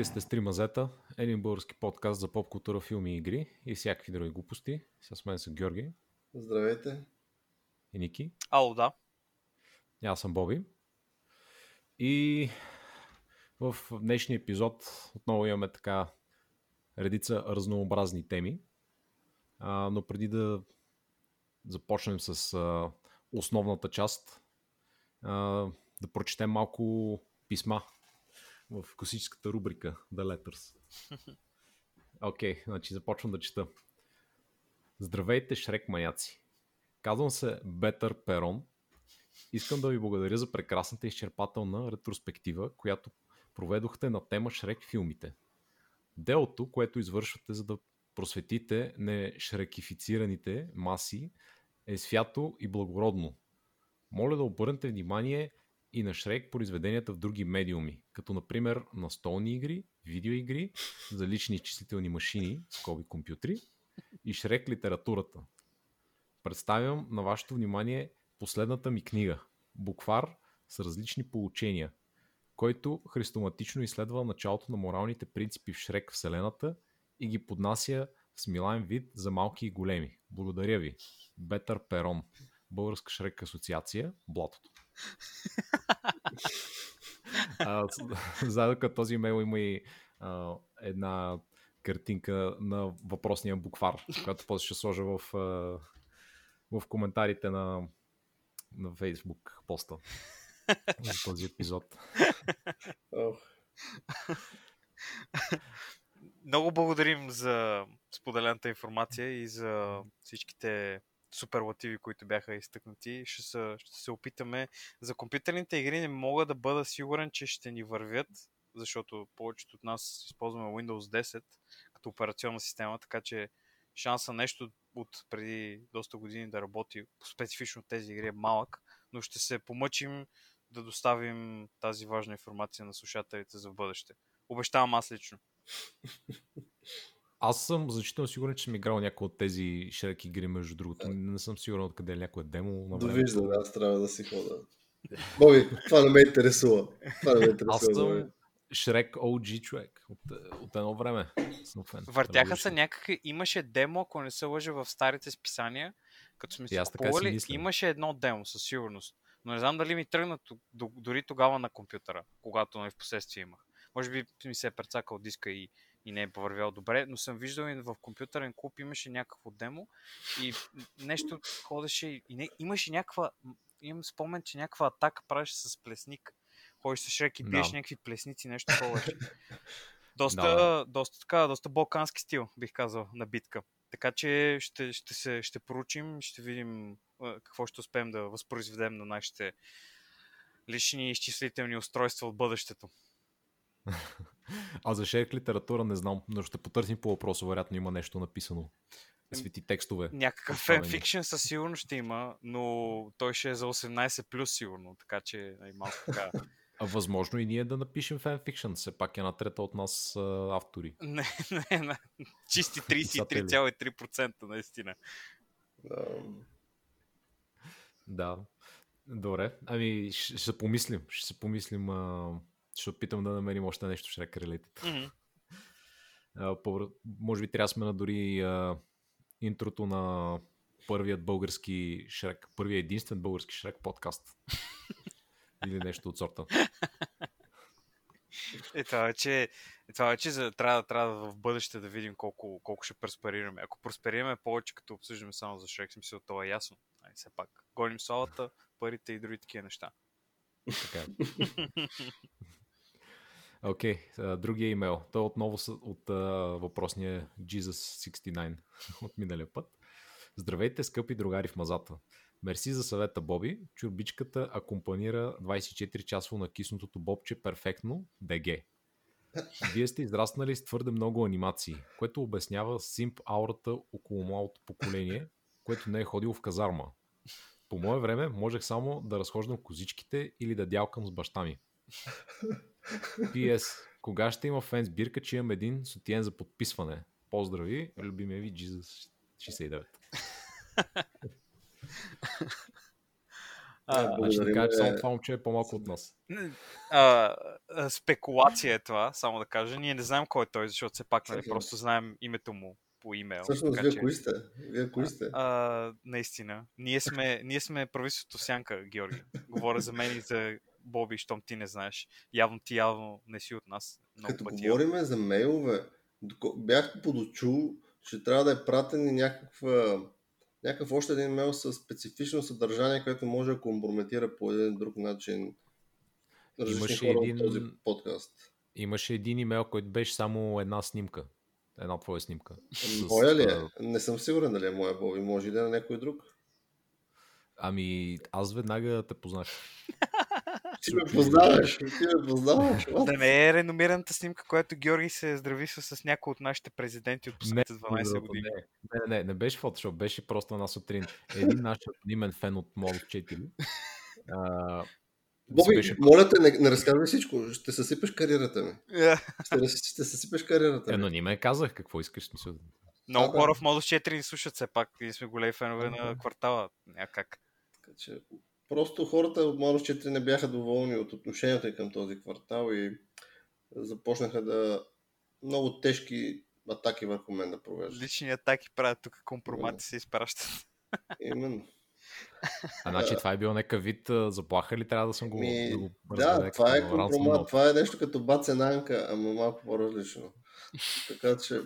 Вие сте Стримазета, един български подкаст за поп култура, филми и игри и всякакви други глупости. С мен са Георги. Здравейте. И Ники. Ало, да. Аз съм Боби. И в днешния епизод отново имаме така редица разнообразни теми. А, но преди да започнем с а, основната част, а, да прочетем малко писма в класическата рубрика The Letters. Окей, okay, значи започвам да чета. Здравейте, Шрек маяци! Казвам се Бетър Перон. Искам да ви благодаря за прекрасната изчерпателна ретроспектива, която проведохте на тема Шрек филмите. Делото, което извършвате за да просветите нешрекифицираните маси, е свято и благородно. Моля да обърнете внимание и на Шрек произведенията в други медиуми, като например настолни игри, видеоигри за лични изчислителни машини, скоби компютри и Шрек литературата. Представям на вашето внимание последната ми книга Буквар с различни получения, който христоматично изследва началото на моралните принципи в Шрек Вселената и ги поднася в смилаем вид за малки и големи. Благодаря ви. Бетър Перон. Българска Шрек асоциация. Блатото. Заедно като този имейл има и а, една картинка на въпросния буквар, която после ще сложа в, а, в коментарите на, на Facebook поста за този епизод. Oh. Много благодарим за споделената информация и за всичките суперлативи, които бяха изтъкнати. Ще се, ще се опитаме. За компютърните игри не мога да бъда сигурен, че ще ни вървят, защото повечето от нас използваме Windows 10 като операционна система, така че шанса нещо от преди доста години да работи специфично тези игри е малък, но ще се помъчим да доставим тази важна информация на слушателите за бъдеще. Обещавам аз лично. Аз съм значително сигурен, че съм играл някои от тези широк игри, между другото. Не съм сигурен откъде е някое демо. Довиждам, аз трябва да си хода. Боби, това не ме интересува. Това не ме интересува. Аз съм Шрек OG човек от, от едно време. Съм фен. Въртяха се някакви, имаше демо, ако не се лъжа в старите списания, като сме си купували, имаше едно демо със сигурност. Но не знам дали ми тръгна дори тогава на компютъра, когато в последствие имах. Може би ми се е прецакал диска и и не е повървял добре, но съм виждал и в компютърен клуб имаше някакво демо и нещо ходеше и не, имаше някаква, имам спомен, че някаква атака правеше с плесник. Ходиш с шрек и биеш no. някакви плесници, нещо такова. доста, no. доста, така, доста балкански стил, бих казал, на битка. Така че ще, ще, се, ще поручим, ще видим какво ще успеем да възпроизведем на нашите лични изчислителни устройства от бъдещето. А за шерк литература не знам, но ще потърсим по въпроса, вероятно има нещо написано. Свети текстове. Някакъв фенфикшн със сигурност ще има, но той ще е за 18 плюс сигурно, така че е малко така. А възможно и ние да напишем фенфикшн, все пак е на трета от нас а, автори. Не, не, не. Чисти 33,3% наистина. Да. Добре. Ами, ще, ще помислим. Ще се помислим а, ще опитам да намерим още нещо Shrek Related. Mm-hmm. Uh, може би трябва да сме на дори uh, интрото на първият български Шрек, първият единствен български Шрек подкаст. Или нещо от сорта. Е, това вече, е, това вече за, трябва, трябва в бъдеще да видим колко, колко ще просперираме. Ако просперираме повече, като обсъждаме само за Шрек, смисъл, това е ясно. Ай, все пак. Гоним славата, парите и други такива неща. Така. Окей, okay, другия имейл. Той отново от uh, въпросния Jesus69 от миналия път. Здравейте, скъпи другари в мазата. Мерси за съвета, Боби. Чурбичката акомпанира 24-часово на киснотото бобче перфектно, ДГ. Вие сте израснали с твърде много анимации, което обяснява симп аурата около малото поколение, което не е ходило в казарма. По мое време можех само да разхождам козичките или да дялкам с баща ми. PS. Кога ще има фен сбирка, че имам един сутиен за подписване? Поздрави, любимия ви Jesus 69. А, значи да кажа, че само това момче е по-малко от нас. А, а, спекулация е това, само да кажа. Ние не знаем кой е той, защото все пак нали, просто знаем името му по имейл. Всъщност, вие кои сте? Вие кои сте? А, наистина. Ние сме, ние сме правителството сянка, Георги. Говоря за мен и за Боби, щом ти не знаеш. Явно ти явно не си от нас. Много Като пъти, говориме за мейлове, бях подочул, че трябва да е пратен и някаква, някакъв още един мейл с специфично съдържание, което може да компрометира по един друг начин различни Имаше хора един... от този подкаст. Имаше един имейл, който беше само една снимка. Една твоя снимка. Моя ли е? Не съм сигурен дали е моя Боби. Може и да е на някой друг. Ами, аз веднага те познах. Ти ме познаваш, ти ме познаваш. Да не е реномираната снимка, която Георги се е здрависва с някой от нашите президенти от последните 12 не, години. Не, не, не, не беше фотошоп, беше просто една сутрин. Един наш анонимен фен от Model 4 а, Боби, беше... моля те, не, не разказвай всичко. Ще съсипеш кариерата ми. Yeah. Ще, ще съсипеш кариерата ми. Ено, ни ме казах какво искаш. Мисля. Много хора в Model 4 ни слушат все пак. Ние сме големи фенове на квартала. Някак. Така че, просто хората от Model 4 не бяха доволни от отношението към този квартал и започнаха да много тежки атаки върху мен да провеждат. Лични атаки правят тук, компромати се изпращат. Именно. А значи това е било някакъв вид заплаха ли трябва да съм го, Ми, да го Да, това е компромат. Това е нещо като баценанка, ама малко по-различно. така че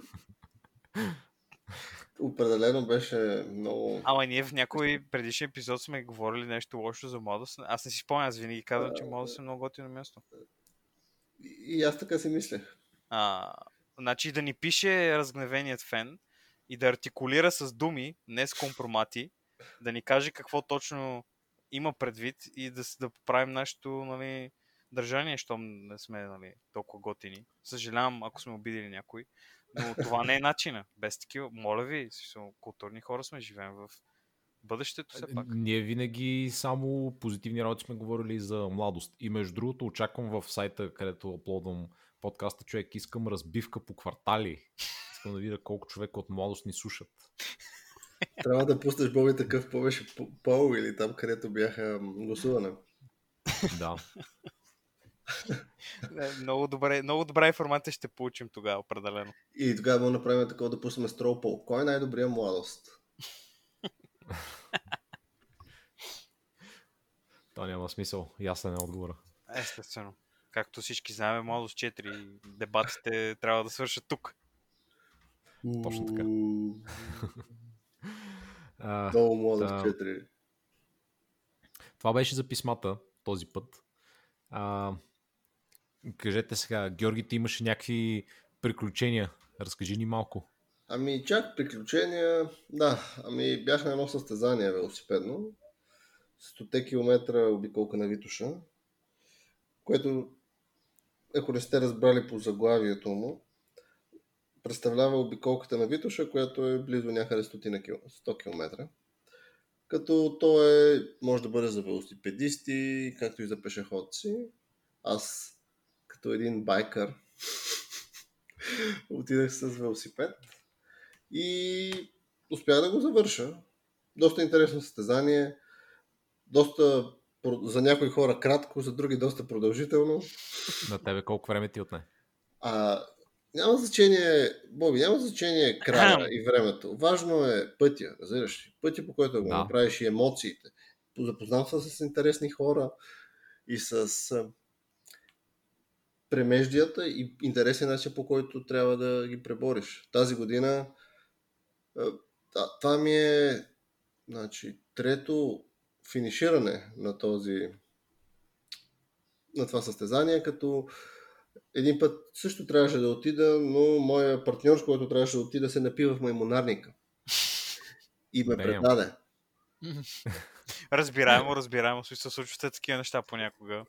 определено беше много... Ама ние в някой предишен епизод сме говорили нещо лошо за модус. Аз не си спомням, аз винаги казвам, че модус е много готино място. И аз така си мислех. А, значи да ни пише разгневеният фен и да артикулира с думи, не с компромати, да ни каже какво точно има предвид и да, да поправим нашето нали, държание, щом не сме нали, толкова готини. Съжалявам, ако сме обидели някой, но това не е начина. Без такива, моля ви, културни хора сме, живеем в бъдещето все пак. Ние винаги само позитивни работи сме говорили за младост. И между другото очаквам в сайта, където аплодвам подкаста, човек, искам разбивка по квартали. Искам да видя колко човека от младост ни слушат. Трябва да пуснеш Боби такъв повече пол или там, където бяха гласуване. Да. Не, много, добре, много добра информация ще получим тогава, определено. И тогава да направим такова да пуснем стропол. Кой е най-добрия младост? То няма смисъл. Ясен е отговора. Естествено. Както всички знаем, младост 4 дебатите трябва да свършат тук. Точно така. Много младост 4. Това беше за писмата този път. А, кажете сега, Георги, ти имаше някакви приключения. Разкажи ни малко. Ами чак приключения, да, ами бях на едно състезание велосипедно, 100 км обиколка на Витуша, което, ако не сте разбрали по заглавието му, представлява обиколката на Витуша, която е близо някъде 100 км. Като то е, може да бъде за велосипедисти, както и за пешеходци. Аз, като един байкър, отидах с велосипед и успях да го завърша. Доста интересно състезание, доста за някои хора кратко, за други доста продължително. На тебе колко време ти отне? А, няма значение, Боби, няма значение края и времето. Важно е пътя, разбираш Пътя, по който го да. направиш и емоциите. Запознам се с интересни хора и с премеждията и интересен начин, по който трябва да ги пребориш. Тази година това ми е значи, трето финиширане на този на това състезание, като един път също трябваше да отида, но моя партньор, с който трябваше да отида, се напива в маймонарника. И ме предаде. разбираемо, разбираемо. Се случват такива неща понякога.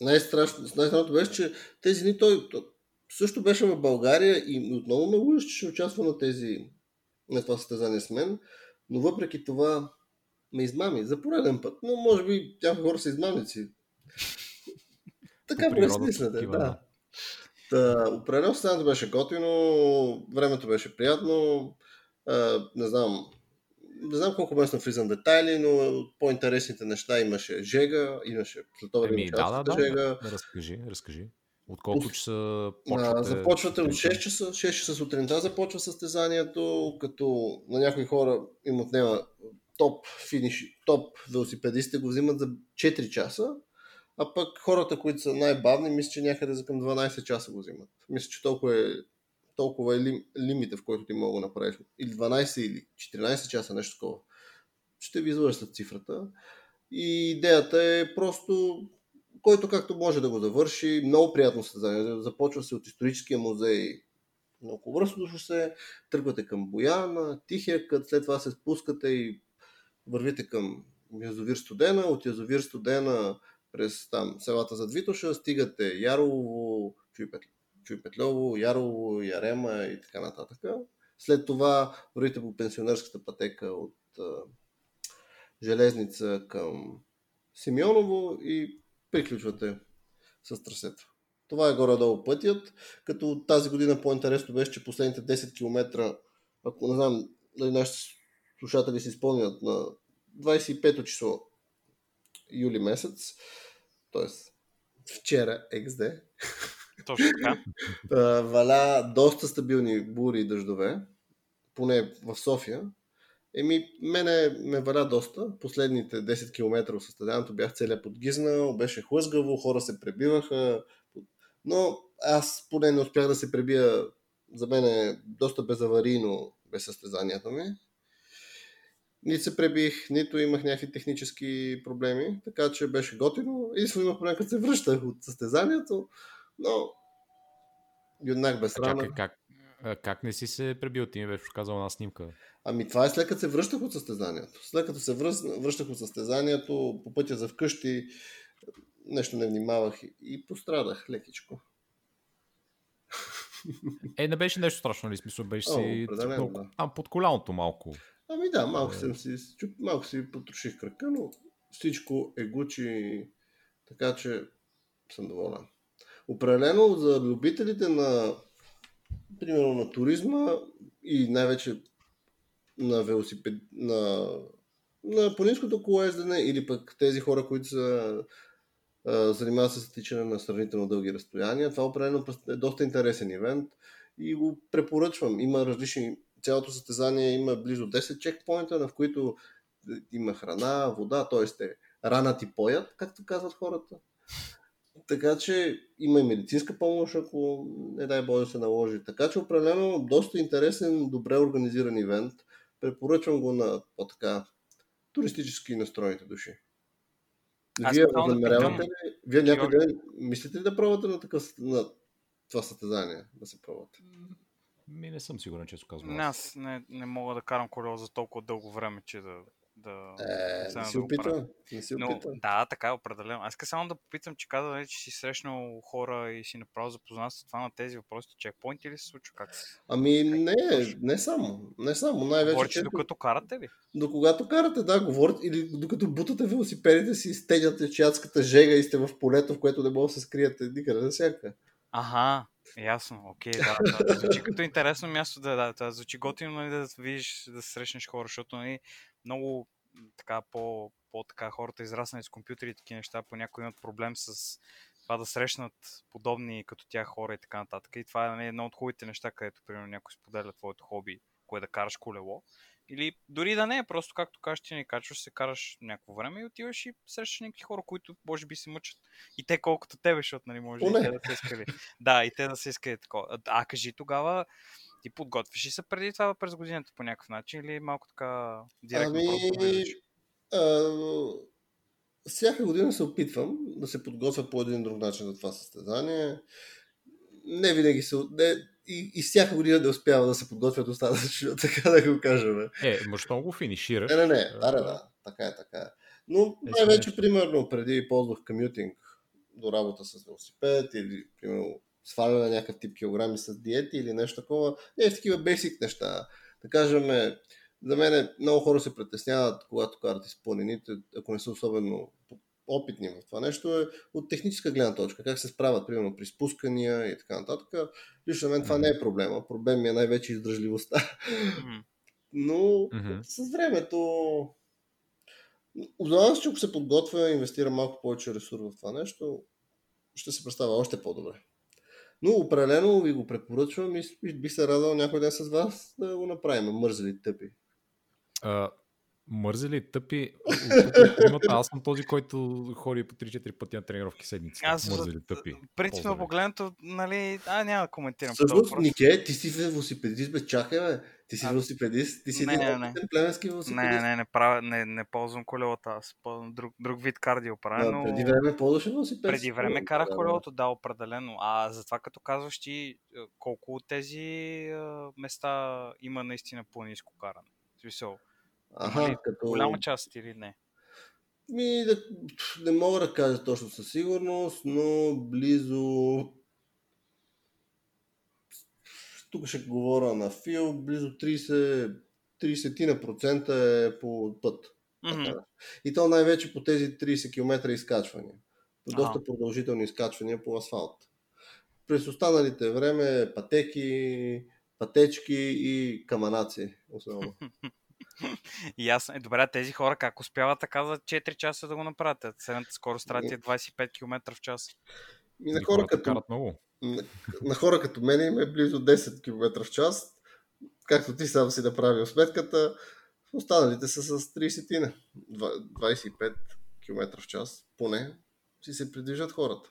Най-страшно, най-страшното беше, че тези дни той, той също беше в България и отново ме лъжи, че ще участва на тези на това състезание с мен, но въпреки това ме измами за пореден път. Но може би някои хора са измамници. Така пресмисляте, да. Та, определено състезанието беше готино, времето беше приятно, а, не знам, не знам колко место влизам детайли, но по-интересните неща имаше Жега, имаше световен Еми, да, да, да, Жега. Да, разкажи, разкажи. От колко от... часа почвате? Започвате от 6 часа, 6 часа сутринта започва състезанието, като на някои хора им отнема топ финиш, топ велосипедистите го взимат за 4 часа, а пък хората, които са най-бавни, мисля, че някъде за към 12 часа го взимат. Мисля, че толкова е, толкова е лим, лимита, в който ти мога да направиш. Или 12 или 14 часа, нещо такова. Ще ви излъжа цифрата. И идеята е просто който както може да го завърши. Много приятно състезание. Започва се от историческия музей на Околовръстното се, тръгвате към Бояна, Тихия кът, след това се спускате и вървите към язовир Студена, от язовир Студена през там селата зад Витоша, стигате Ярово, Чуйпетлово, Ярово, Ярема и така нататък. След това вървите по пенсионерската пътека от а, Железница към Симеоново и приключвате с трасето. Това е горе-долу пътят, като тази година по-интересно беше, че последните 10 км, ако не знам дали нашите слушатели си спомнят, на 25 число юли месец, т.е. вчера XD, точно така. Валя доста стабилни бури и дъждове, поне в София. Еми, мене ме валя доста. Последните 10 км от състезанието бях целия подгизнал, беше хлъзгаво, хора се пребиваха, но аз поне не успях да се пребия. За мен е доста безаварийно без състезанието ми. Нито се пребих, нито имах някакви технически проблеми, така че беше готино. Единствено имах проблем, като се връщах от състезанието, но юнак без рана. Чакай, как, как не си се пребил? Ти ми беше казал една снимка. Ами това е след като се връщах от състезанието. След като се връщах от състезанието, по пътя за вкъщи, нещо не внимавах и пострадах лекичко. Е, не беше нещо страшно, ли? Нали? Смисъл, беше О, си да. там под коляното малко. Ами да, малко, е... съм си, малко си потроших кръка, но всичко е гучи, така че съм доволен. Определено за любителите на примерно на туризма и най-вече на велосипед, на, на планинското колоездене или пък тези хора, които са занимават се с тичане на сравнително дълги разстояния. Това определено е доста интересен ивент и го препоръчвам. Има различни, цялото състезание има близо 10 чекпоинта, на които има храна, вода, т.е. те ранат и поят, както казват хората. Така че има и медицинска помощ, ако не дай Боже се наложи. Така че определено доста интересен, добре организиран ивент. Препоръчвам го на по-така туристически настроените души. Аз Вие възнамерявате ли? Вие някой ден мислите ли да пробвате на, такъв, на това състезание да се пробвате? Ми не съм сигурен, че казвам. Аз не, не мога да карам колело за толкова дълго време, че да да... Е, не си да опитам. Не си Но, да, така е определено. Аз само да попитам, че каза, нали, че си срещнал хора и си направил запознанство това на тези въпроси. Чекпоинти ли се случва? Как се? Ами не, не само. Не само. Най-вече. Говорите, докато карате ли? До когато карате, да, говорите. Или докато бутате велосипедите си, стегнате чатската жега и сте в полето, в което не мога да се скриете никъде на всяка. Ага, Ясно, окей, да, да. Звучи като интересно място да, да, да звучи готино нали, да видиш, да срещнеш хора, защото нали, много така по, по така хората израснали с компютри и такива неща, по някои имат проблем с това да срещнат подобни като тях хора и така нататък. И това е нали, едно от хубавите неща, където примерно някой споделя твоето хоби, кое да караш колело. Или дори да не е, просто както кажеш, ти не качваш, се караш някакво време и отиваш и срещаш някакви хора, които може би се мъчат. И те колкото тебе, защото нали, може и те да се искали. да, и те да се искали такова. А кажи тогава, ти подготвиш ли се преди това през годината по някакъв начин или малко така директно ами, а, всяка година се опитвам да се подготвя по един друг начин за това състезание. Не винаги се... Не, и, и всяка година да успява да се подготвя достатъчно, така да го кажем. Е, защо го финишираш? Не, не, не, да, да, да, така е, така е. Но е, най-вече, примерно, преди ползвах комютинг до работа с велосипед или, примерно, сваляне на някакъв тип килограми с диети или нещо такова. Не, в такива бесик неща. Да кажем, за мен много хора се притесняват, когато карат из планините, ако не са особено опитни в това нещо, е от техническа гледна точка. Как се справят, примерно, при спускания и така нататък. Лично на мен това не е проблема. Проблем ми е най-вече издръжливостта. Но mm-hmm. с времето Удавам се, че ако се подготвя и инвестира малко повече ресурс в това нещо, ще се представя още по-добре. Но определено ви го препоръчвам и бих се радвал някой ден с вас да го направим. Мързали тъпи. А, мързали тъпи. аз съм този, който ходи по 3-4 пъти на тренировки седмици. Аз мързали тъпи. Принципно погледнато, нали, а няма да коментирам. Всъщност, Нике, ти си велосипедист, бе, чакай, бе. Ти си а, велосипедист, ти си не, не, не. племенски велосипедист. Не, не, не, правя, не, не ползвам колелото, аз ползвам друг, друг вид кардио правя, но... преди време ползваше велосипед. Преди време карах да, колелото, да, определено. А затова като казваш ти, е, колко от тези а, места има наистина по-низко каране? В смисъл, Ага, като... голяма част или не? Ми, да, не мога да кажа точно със сигурност, но близо тук ще говоря на фил, близо 30, 30% е по път. Mm-hmm. И то най-вече по тези 30 км изкачвания. По доста ага. продължителни изкачвания по асфалт. През останалите време пътеки, пътечки и каманаци основно. Ясно. Е, добре, тези хора как успяват така за 4 часа да го направят? Средната скорост е 25 км в час. И на хора, като, много. На, на хора като мен им е близо 10 км в час. Както ти сам си направил сметката, останалите са с 30 25 км в час. Поне си се придвижат хората.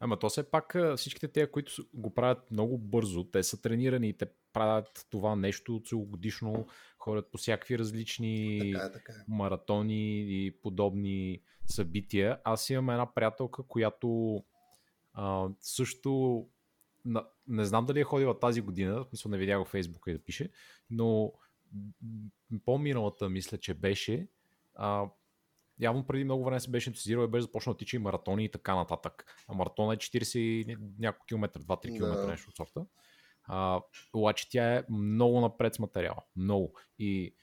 Ама то все пак всичките те, които го правят много бързо, те са тренирани и те правят това нещо целогодишно, ходят по всякакви различни така е, така е. маратони и подобни събития. Аз имам една приятелка, която а, също на, не знам дали е ходила тази година, в смисъл не видях в Фейсбука и да пише, но по-миналата мисля, че беше а, явно преди много време се беше ентусизирал и беше започнал да тича и маратони и така нататък. А маратона е 40 няколко километра, 2-3 километра, да. нещо от сорта. А, обаче тя е много напред с материала. Много. И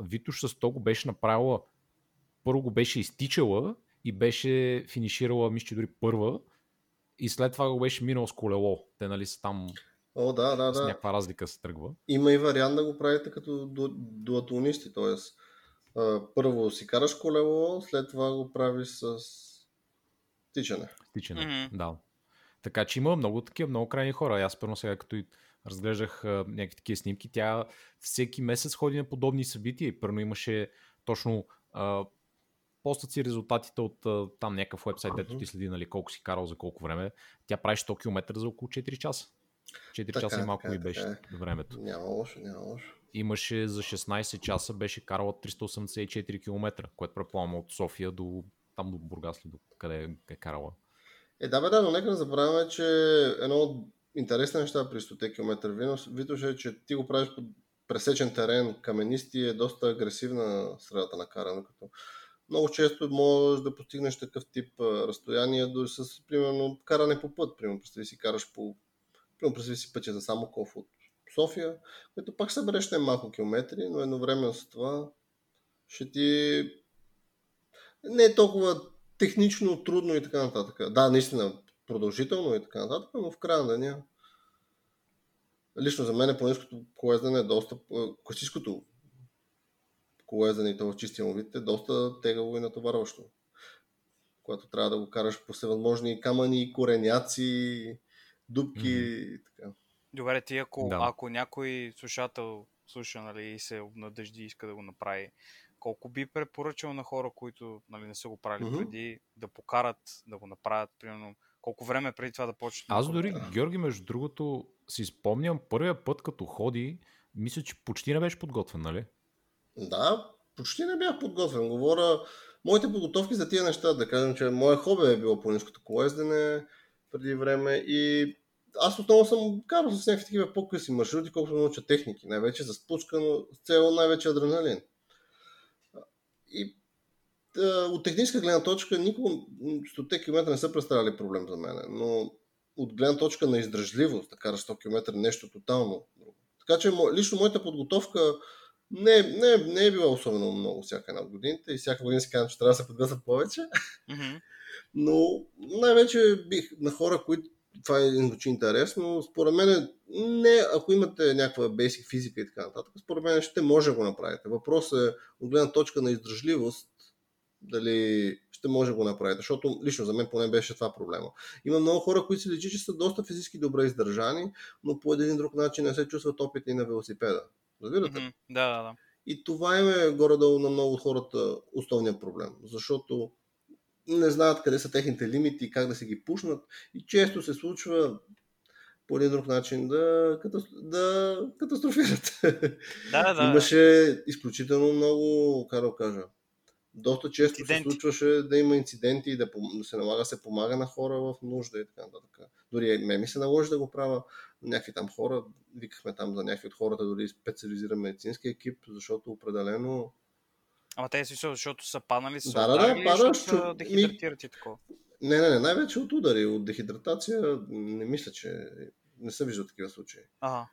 Витуш с то го беше направила първо го беше изтичала и беше финиширала, мисля, дори първа и след това го беше минал с колело. Те нали са там О, да, да, с да. някаква разлика се тръгва. Има и вариант да го правите като дуатлонисти, т.е. първо си караш колело, след това го правиш с тичане. Тичане, mm-hmm. да. Така че има много такива, много крайни хора. Аз първо сега като и разглеждах а, някакви такива снимки, тя всеки месец ходи на подобни събития и първо имаше точно а, постат си резултатите от там някакъв вебсайт, uh-huh. дето ти следи нали, колко си карал за колко време. Тя прави 100 км за около 4 часа. 4 така, часа и малко ми беше така. времето. Няма лошо, няма лошо. Имаше за 16 часа беше карала 384 км, което предполагам от София до там до Бургас до къде е карала. Е, да, бе, да, но нека не забравяме, че едно от интересни неща при 100 км Витош е, че ти го правиш по пресечен терен, каменисти е доста агресивна средата на каране, като много често можеш да постигнеш такъв тип разстояние до с, примерно, каране по път. Примерно, представи си, караш по... Примерно, представи си пътя за само ков от София, което пак събереш не малко километри, но едновременно с това ще ти не е толкова технично трудно и така нататък. Да, наистина продължително и така нататък, но в края на деня лично за мен планинското колездене е доста, класическото колезене и то в чистия му вид е доста тегаво и натоварващо. Когато трябва да го караш по всевъзможни камъни, кореняци, дубки mm-hmm. и така. Добре, ти ако, да. ако някой слушател слуша нали, и се обнадежди и иска да го направи, колко би препоръчал на хора, които нали, не са го правили mm-hmm. преди, да покарат, да го направят, примерно, колко време преди това да почне? Аз дори, да. Георги, между другото, си спомням първия път, като ходи, мисля, че почти не беше подготвен, нали? Да, почти не бях подготвен. Говоря, моите подготовки за тия неща, да кажем, че моя хоби е било по-низкото колездене преди време и аз отново съм карал с някакви такива по-къси маршрути, колкото науча техники, най-вече за спуска, но с цел най-вече адреналин. И от техническа гледна точка никога 100 км не са представляли проблем за мен, но от гледна точка на издръжливост, да караш 100 км нещо тотално друго. Така че лично моята подготовка не, не, не е била особено много всяка една от годините и всяка година си казвам, че трябва да се подготвя повече. Mm-hmm. Но най-вече бих на хора, които това е звучи интересно. Според мен, не, ако имате някаква basic физика и така нататък, според мен ще може да го направите. Въпросът е от гледна точка на издръжливост, дали ще може да го направите. Защото лично за мен поне беше това проблема. Има много хора, които се личи, че са доста физически добре издържани, но по един друг начин не се чувстват опитни на велосипеда. Разбирате? Mm-hmm. Да, да, да. И това е горе-долу на много хората основният проблем. Защото не знаят къде са техните лимити и как да се ги пушнат. И често се случва по един друг начин да, да катастрофират. Да, да. Имаше изключително много, как да кажа, доста често инциденти. се случваше да има инциденти и да, да се налага се помага на хора в нужда и така нататък. Дори ме ми се наложи да го правя някакви там хора, викахме там за някакви от хората, дори специализиран медицински екип, защото определено Ама те си защото са паднали, са да, да, да, падаш, чу... дехидратират и такова. Не, не, не, най-вече от удари, от дехидратация не мисля, че не съм виждал такива случаи. Ага.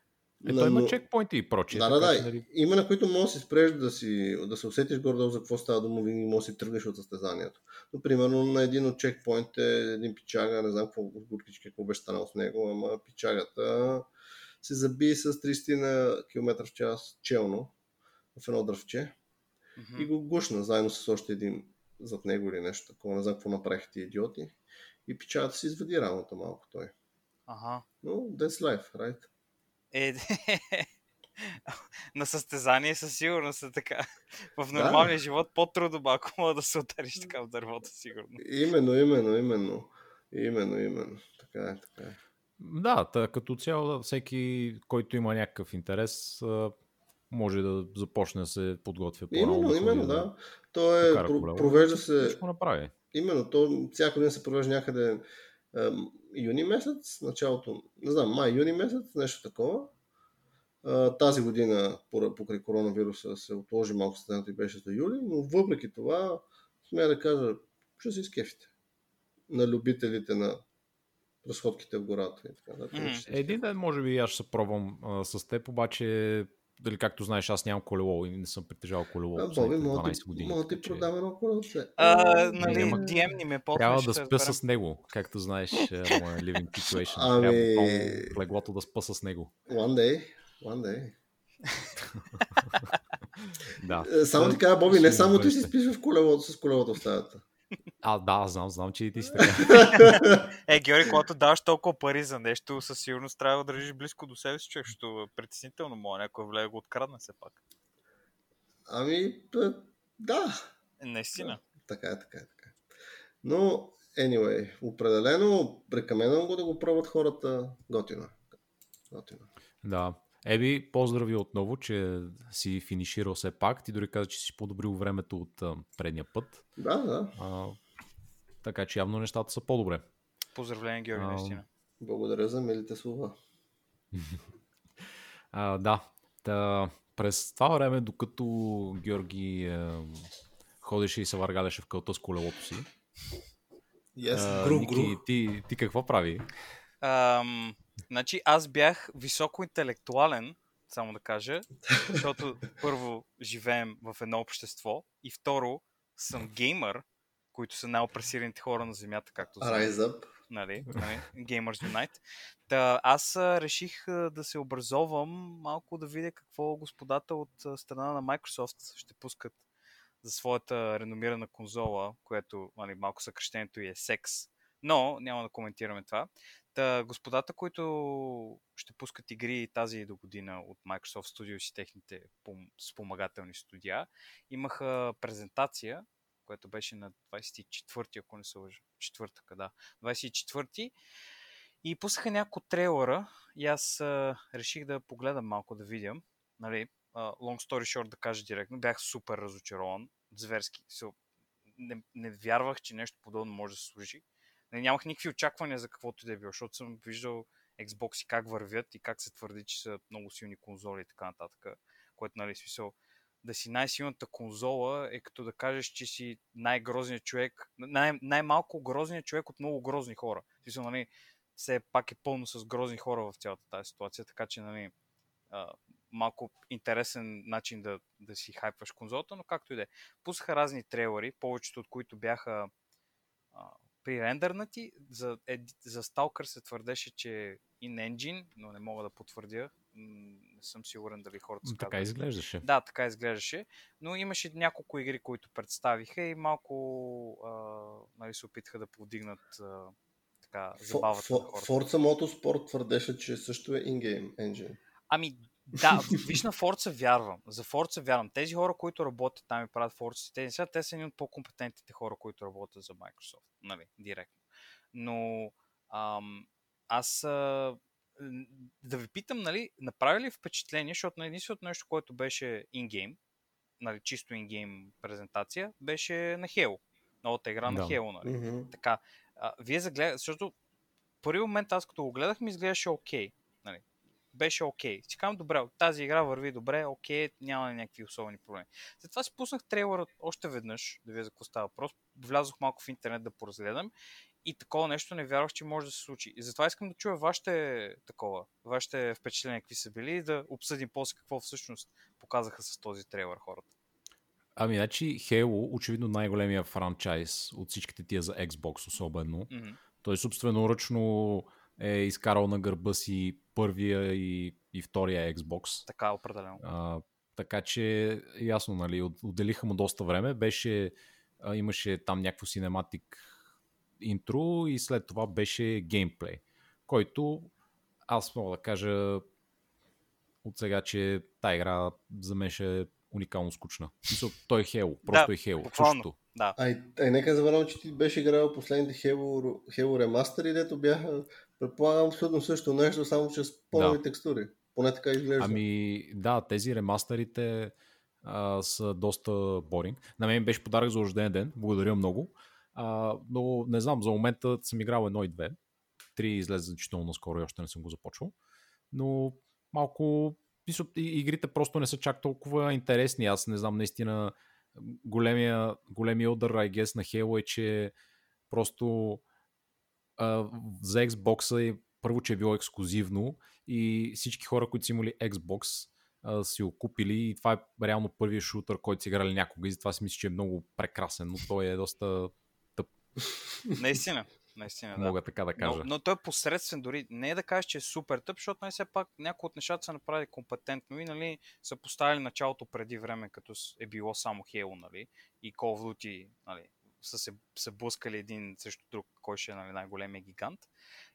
Ето но... има чекпоинти и прочие. Да, да, да. Нали... Има на които можеш да си спреш да, си, да се усетиш горе за какво става дума, винаги можеш да си тръгнеш от състезанието. Но, примерно, на един от чекпоинтите, един пичага, не знам какво горкички, какво беше станало с него, ама пичагата се заби с 30 на км в час челно в едно дръвче mm-hmm. и го гушна заедно с още един зад него или нещо такова. Не знам какво направиха ти идиоти. И пичагата си извади рамото малко той. Ага. Но that's life, right? Е, на състезание със сигурност е така. В нормалния да. живот по-трудно малко мога да се удариш така в дървото, сигурно. Именно, именно, именно. Именно, именно. Така е, така е. Да, като цяло всеки, който има някакъв интерес, може да започне да се подготвя по Именно, именно, да. То е, про- провежда се... Ще направи. Именно, то всяко ден се провежда някъде юни месец, началото, не знам, май-юни месец, нещо такова. Тази година, покрай коронавируса, се отложи малко състезанието и беше за юли, но въпреки това, смея да кажа, ще се изкефите на любителите на разходките в гората и така. Да, mm. Един ден, може би, аз ще се пробвам а, с теб, обаче дали както знаеш, аз нямам колело и не съм притежавал колело. А, Боби, мога ти, години. Мога ти продам едно колело. Нали, DM ни ме по Трябва да спя с него, както знаеш, моя living situation. Ами... Трябва леглото да спа с него. One day, one day. да. Е, само ти кажа, Боби, не само ти си спиш в колелото с колелото в стаята. А, да, знам, знам, че и ти си така. е, Георги, когато даваш толкова пари за нещо, със сигурност трябва да държиш близко до себе си, човек, защото е притеснително мога някой влезе го открадне все пак. Ами, да. Е, наистина. Да, така е, така е, така е. Но, anyway, определено, прекамено го да го пробват хората, готино. Готино. Да. Еби, поздрави отново, че си финиширал все пак. Ти дори каза, че си подобрил времето от а, предния път. Да, да. А, така че явно нещата са по-добре. Поздравление, Георги, наистина. Благодаря за милите слова. а, да. Та, през това време, докато Георги е, ходеше и се въргаляше в кълта с колелото си, yes, а, гру, Ники, гру. Ти, ти какво прави? Ам, Значи аз бях високо интелектуален, само да кажа, защото първо живеем в едно общество и второ съм геймър, които са най-опресираните хора на Земята, както. Rise up. Нали, нали, Gamers Unite. Та, аз реших да се образовам малко да видя какво господата от страна на Microsoft ще пускат за своята реномирана конзола, което нали, малко съкрещението и е секс. Но няма да коментираме това. Та, господата, които ще пускат игри тази до година от Microsoft Studios и техните спомагателни студия, имаха презентация, която беше на 24-ти, ако не се лъжа. Четвъртъка, да. 24-ти. И пуснаха няколко трейлера и аз а, реших да погледам малко да видя. Нали, а, long story short да кажа директно, бях супер разочарован. Зверски. Не, не вярвах, че нещо подобно може да се служи не, нямах никакви очаквания за каквото и да е било, защото съм виждал Xbox и как вървят и как се твърди, че са много силни конзоли и така нататък. Което, нали, смисъл, да си най-силната конзола е като да кажеш, че си най-грозният човек, най- най-малко грозният човек от много грозни хора. Смисъл, нали, все пак е пълно с грозни хора в цялата тази ситуация, така че, нали, малко интересен начин да, да си хайпваш конзолата, но както и да е. Пуснаха разни трейлери, повечето от които бяха при рендърнати за, е, за Stalker се твърдеше, че е in-engine, но не мога да потвърдя. Не съм сигурен дали хората са Така изглеждаше. Да, така изглеждаше. Но имаше няколко игри, които представиха и малко а, нали, се опитаха да повдигнат а, така, забавата на хората. Forza Motorsport твърдеше, че също е in-game engine. Ами, да, виж на Forza вярвам. За Forza вярвам. Тези хора, които работят там и правят Forza, тези сега, те са едни от по-компетентните хора, които работят за Microsoft. Нали, директно. Но ам, аз а, да ви питам, нали, направи ли впечатление, защото на единственото нещо, което беше ингейм, нали, чисто ингейм презентация, беше на Halo. Новата игра да. на Halo, нали. Mm-hmm. Така, а, вие загледате, защото първи момент аз като го гледах ми изглеждаше окей. Okay, нали беше окей. Okay. Си казвам, добре, тази игра върви добре, окей, okay, няма някакви особени проблеми. След това си пуснах трейлера още веднъж, да видя за какво става въпрос. Влязох малко в интернет да поразгледам и такова нещо не вярвах, че може да се случи. И затова искам да чуя вашите такова, вашите впечатления какви са били и да обсъдим после какво всъщност показаха с този трейлер хората. Ами, значи Halo, очевидно най-големия франчайз от всичките тия за Xbox особено. Mm-hmm. Той собственоръчно е изкарал на гърба си първия и, и втория Xbox. Така, определено. А, така че, ясно, нали, отделиха му доста време. Беше, а, имаше там някакво синематик интро и след това беше геймплей, който аз мога да кажа от сега, че тази игра за мен ще е уникално скучна. Мисъл, той е Хело, просто да, е Хело. Същото. Да. Ай, ай, нека забравям, че ти беше играл последните Halo, Halo ремастери, дето бяха Предполагам абсолютно също нещо, само че с по-нови да. текстури. Поне така изглежда. Ами да, тези ремастерите а, са доста боринг. На мен беше подарък за рожден ден. Благодаря много. А, но не знам, за момента съм играл едно и две. Три излезе значително наскоро и още не съм го започвал. Но малко игрите просто не са чак толкова интересни. Аз не знам, наистина големия, големия удар, I guess, на Halo е, че просто а, за Xbox е първо, че е било ексклюзивно и всички хора, които са имали Xbox, а, си го купили и това е реално първият шутър, който са играли някога и затова си мисля, че е много прекрасен, но той е доста. Наистина. Наистина, да. Мога така да кажа. Но, но той е посредствен дори. Не е да кажеш, че е супер тъп, защото най все пак някои от нещата са направили компетентно и нали, са поставили началото преди време, като е било само Halo, нали, и Call of Duty, нали, са се, се блъскали един срещу друг, кой ще е нали, най-големия гигант.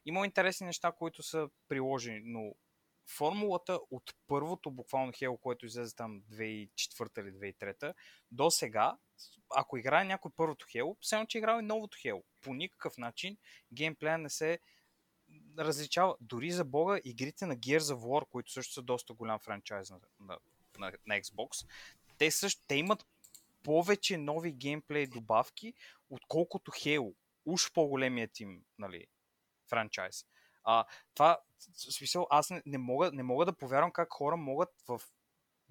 Има интересни неща, които са приложени, но формулата от първото буквално Хело, което излезе там 2004 или 2003 до сега, ако играе някой първото Хело, все че играе новото Хело. По никакъв начин геймплея не се различава. Дори за бога, игрите на Gears of War, които също са доста голям франчайз на, на, на, на Xbox, те също те имат повече нови геймплей добавки, отколкото Halo. Уж по-големият им нали, франчайз. А, това, в смисъл, аз не, не, мога, не мога да повярвам как хора могат в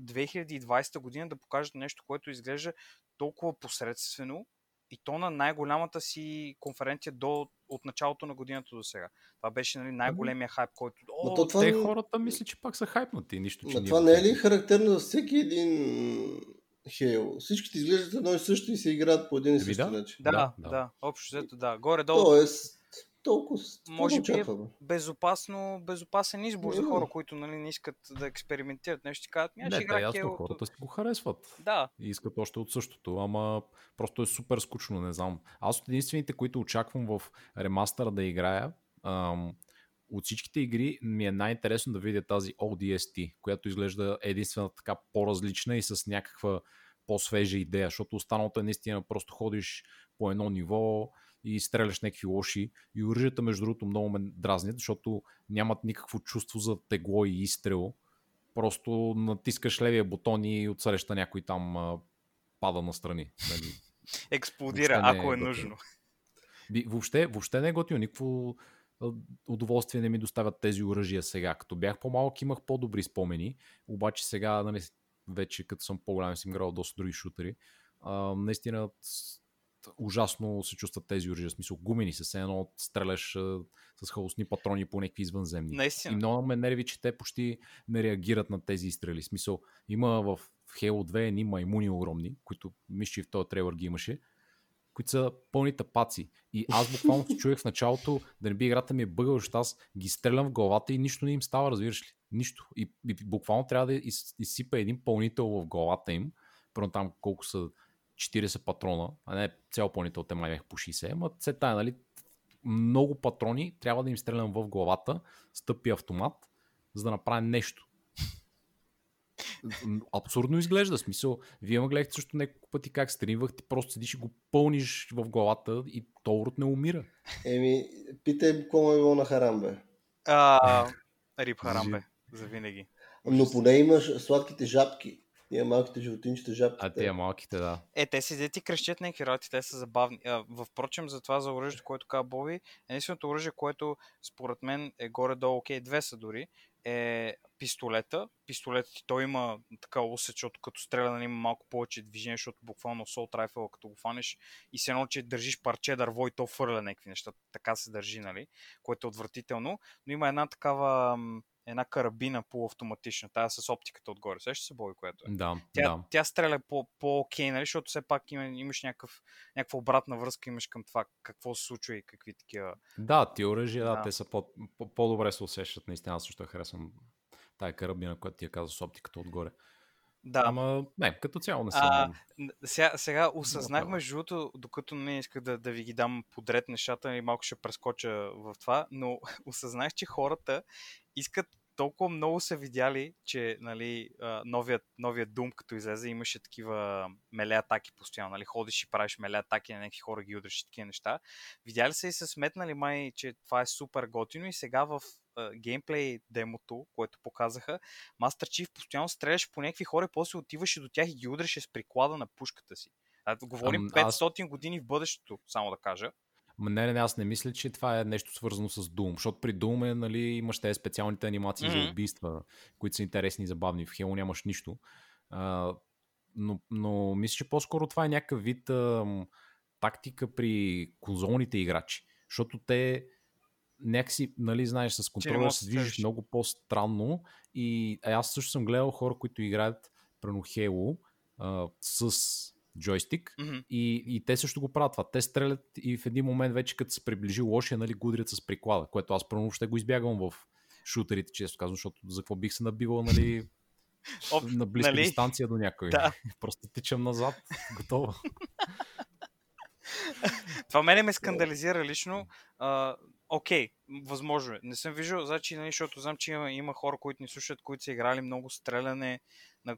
2020 година да покажат нещо, което изглежда толкова посредствено и то на най-голямата си конференция до, от началото на годината до сега. Това беше нали, най-големия хайп, който... О, то това... Те хората мисля, че пак са хайпнати. Нищо, че това не е ли характерно за всеки един Halo. Всичките изглеждат едно и също и се играят по един и същи да? начин. Да, да, да. да. Общо взето, да. Горе-долу. Тоест, толкова. Може би е безопасно, безопасен избор за хора, които нали, не искат да експериментират нещо. Си казват, не, да, ясно, Halo, хората си го харесват. Да. И искат още от същото, ама просто е супер скучно, не знам. Аз от единствените, които очаквам в ремастъра да играя, ам, от всичките игри ми е най-интересно да видя тази ODST, която изглежда единствена така по-различна и с някаква по-свежа идея, защото останалото е наистина просто ходиш по едно ниво и стреляш някакви лоши. И оръжията, между другото, много ме дразнят, защото нямат никакво чувство за тегло и изстрел. Просто натискаш левия бутон и отсреща някой там а, пада настрани. Нали? Експлодира, ако е, е нужно. Въобще, въобще не е готино. Никакво удоволствие не ми доставят тези оръжия сега. Като бях по-малък имах по-добри спомени, обаче сега, нали, вече като съм по-голям съм играл доста други шутери, а, наистина ужасно се чувстват тези оръжия. Смисъл, гумени се, все едно стреляш а, с хаосни патрони по някакви извънземни. Наистина. И много ме нерви, че те почти не реагират на тези изстрели. Смисъл, има в Halo 2 едни маймуни огромни, които мисля, че в този трейлър ги имаше, които са пълни тапаци. И аз буквално се чуех в началото да не би играта ми е бъгал, защото аз ги стрелям в главата и нищо не им става, разбираш ли? Нищо. И, и буквално трябва да из, изсипа един пълнител в главата им. Първо там колко са 40 патрона, а не цял пълнител, те май по 60, ама се тая, нали? Много патрони трябва да им стрелям в главата, стъпи автомат, за да направя нещо абсурдно изглежда. Смисъл, вие ме гледахте също няколко пъти как стримвах, ти просто седиш и го пълниш в главата и то урод не умира. Еми, питай какво е било на Харамбе. А, рип Харамбе, за винаги. Но поне имаш сладките жабки. Тия малките животинчета жабки. А тия малките, да. Е, те си дети крещят някакви работи, те са забавни. А, впрочем, за това за оръжието, което каза Боби, единственото оръжие, което според мен е горе-долу, окей, две са дори, е пистолета. Пистолетът ти той има така усет, защото като стреля нали, има малко повече движение, защото буквално Soul Rifle, като го фанеш и се едно, че държиш парче дърво и то фърля някакви неща. Така се държи, нали? Което е отвратително. Но има една такава една карабина полуавтоматична, тая с оптиката отгоре. Сеща се бой, което е. Да, тя, да. тя стреля по, по-окей, нали? защото все пак има, имаш някакъв, някаква обратна връзка, имаш към това какво се случва и какви такива. Да, ти оръжия, да, да, те са по, по, по-добре се усещат. Наистина, аз също харесвам тая карабина, която ти я каза с оптиката отгоре. Да. Ама не, като цяло не съм. А, сега, сега осъзнах между другото, докато не исках да, да ви ги дам подред нещата и малко ще прескоча в това, но осъзнах, че хората искат толкова много са видяли, че нали, новият, новият Doom, като излезе, имаше такива меле атаки постоянно. Нали, ходиш и правиш меле атаки на някакви хора, ги удръш и такива неща. Видяли са и са сметнали май, че това е супер готино и сега в геймплей демото, което показаха, Master Chief постоянно стреляш по някакви хора и после отиваше до тях и ги удреше с приклада на пушката си. Говорим 500 аз... години в бъдещето, само да кажа. Не, не, аз не мисля, че това е нещо свързано с Doom, защото при Doom е, нали, имаш тези специалните анимации mm-hmm. за убийства, които са интересни и забавни. В Halo нямаш нищо. А, но, но мисля, че по-скоро това е някакъв вид а, тактика при конзолните играчи, защото те някакси, нали, знаеш, с контрола се движиш много по-странно и аз също съм гледал хора, които играят прено Halo а, с джойстик mm-hmm. и, и те също го правят това. Те стрелят и в един момент вече като се приближи лошия, нали, гудрят с приклада, което аз първо ще го избягвам в шутерите, често казвам, защото за какво бих се набивал, нали, Оп, на близка нали? дистанция до някой. Да. Просто тичам назад, готово. Това мене ме скандализира лично. А, окей, възможно е. Не съм виждал, значи, нали, защото знам, че има, има хора, които ни слушат, които са играли много стреляне на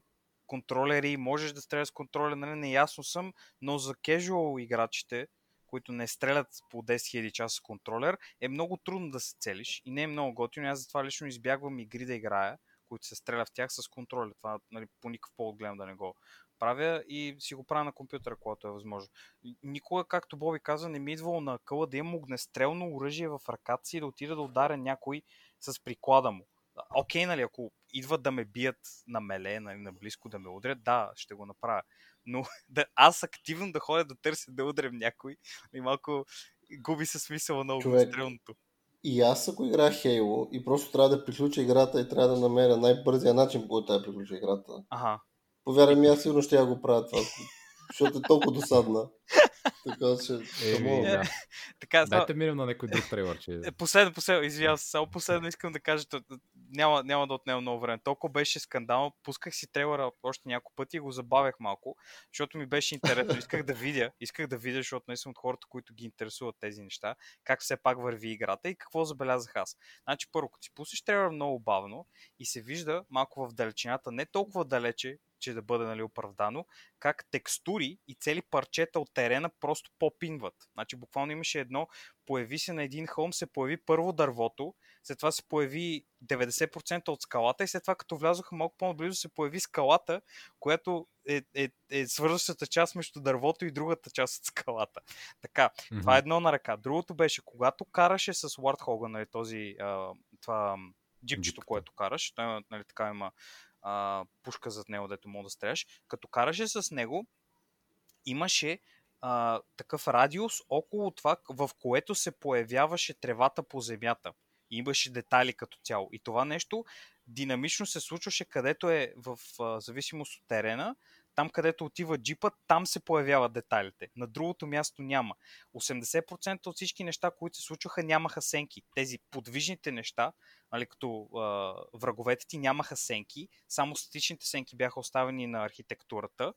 контролери, можеш да стреляш с контролер, нали, неясно съм, но за casual играчите, които не стрелят по 10 000 часа с контролер, е много трудно да се целиш и не е много готино. Аз затова лично избягвам игри да играя, които се стреля в тях с контролер. Това нали, по никакъв повод гледам да не го правя и си го правя на компютъра, когато е възможно. Никога, както Боби каза, не ми е идвало на къла да имам огнестрелно оръжие в ръката си и да отида да ударя някой с приклада му. Окей, okay, нали, ако идват да ме бият на меле, нали, на близко да ме удрят, да, ще го направя. Но да, аз активно да ходя да търся да удрям някой, и нали, малко губи се смисъла на огнестрелното. И аз ако играя Halo и просто трябва да приключа играта и трябва да намеря най-бързия начин, по който да приключа играта. Ага. Повярвай ми, аз сигурно ще я го правя това, защото е толкова досадна. Така че. Еми, да. така, Дайте минем на някой друг трейлър. Че... Е, последно, последно, извинявам се, само последно искам да кажа, няма, няма да отнема много време. Толкова беше скандално, пусках си трейлера още няколко пъти и го забавях малко, защото ми беше интересно. Исках да видя, исках да видя, защото не съм от хората, които ги интересуват тези неща, как все пак върви играта и какво забелязах аз. Значи, първо, като си пуснеш трейлера много бавно и се вижда малко в далечината, не толкова далече, че да бъде нали, оправдано, как текстури и цели парчета от терена просто попинват. Значи буквално имаше едно, появи се на един хълм, се появи първо дървото, след това се появи 90% от скалата и след това като влязоха малко по-близо се появи скалата, която е, е, е свързващата част между дървото и другата част от скалата. Така, mm-hmm. това е едно на ръка. Другото беше, когато караше с Warthog, нали, този, а, това джипчето, което караш, той нали, така има а, пушка зад него, дето мога да стреляш. Като караше с него, имаше а, такъв радиус около това, в което се появяваше тревата по земята. И имаше детайли като цяло. И това нещо динамично се случваше където е в а, зависимост от терена. Там където отива джипът, там се появяват детайлите. На другото място няма. 80% от всички неща, които се случваха, нямаха сенки. Тези подвижните неща, нали, като а, враговете ти нямаха сенки, само статичните сенки бяха оставени на архитектурата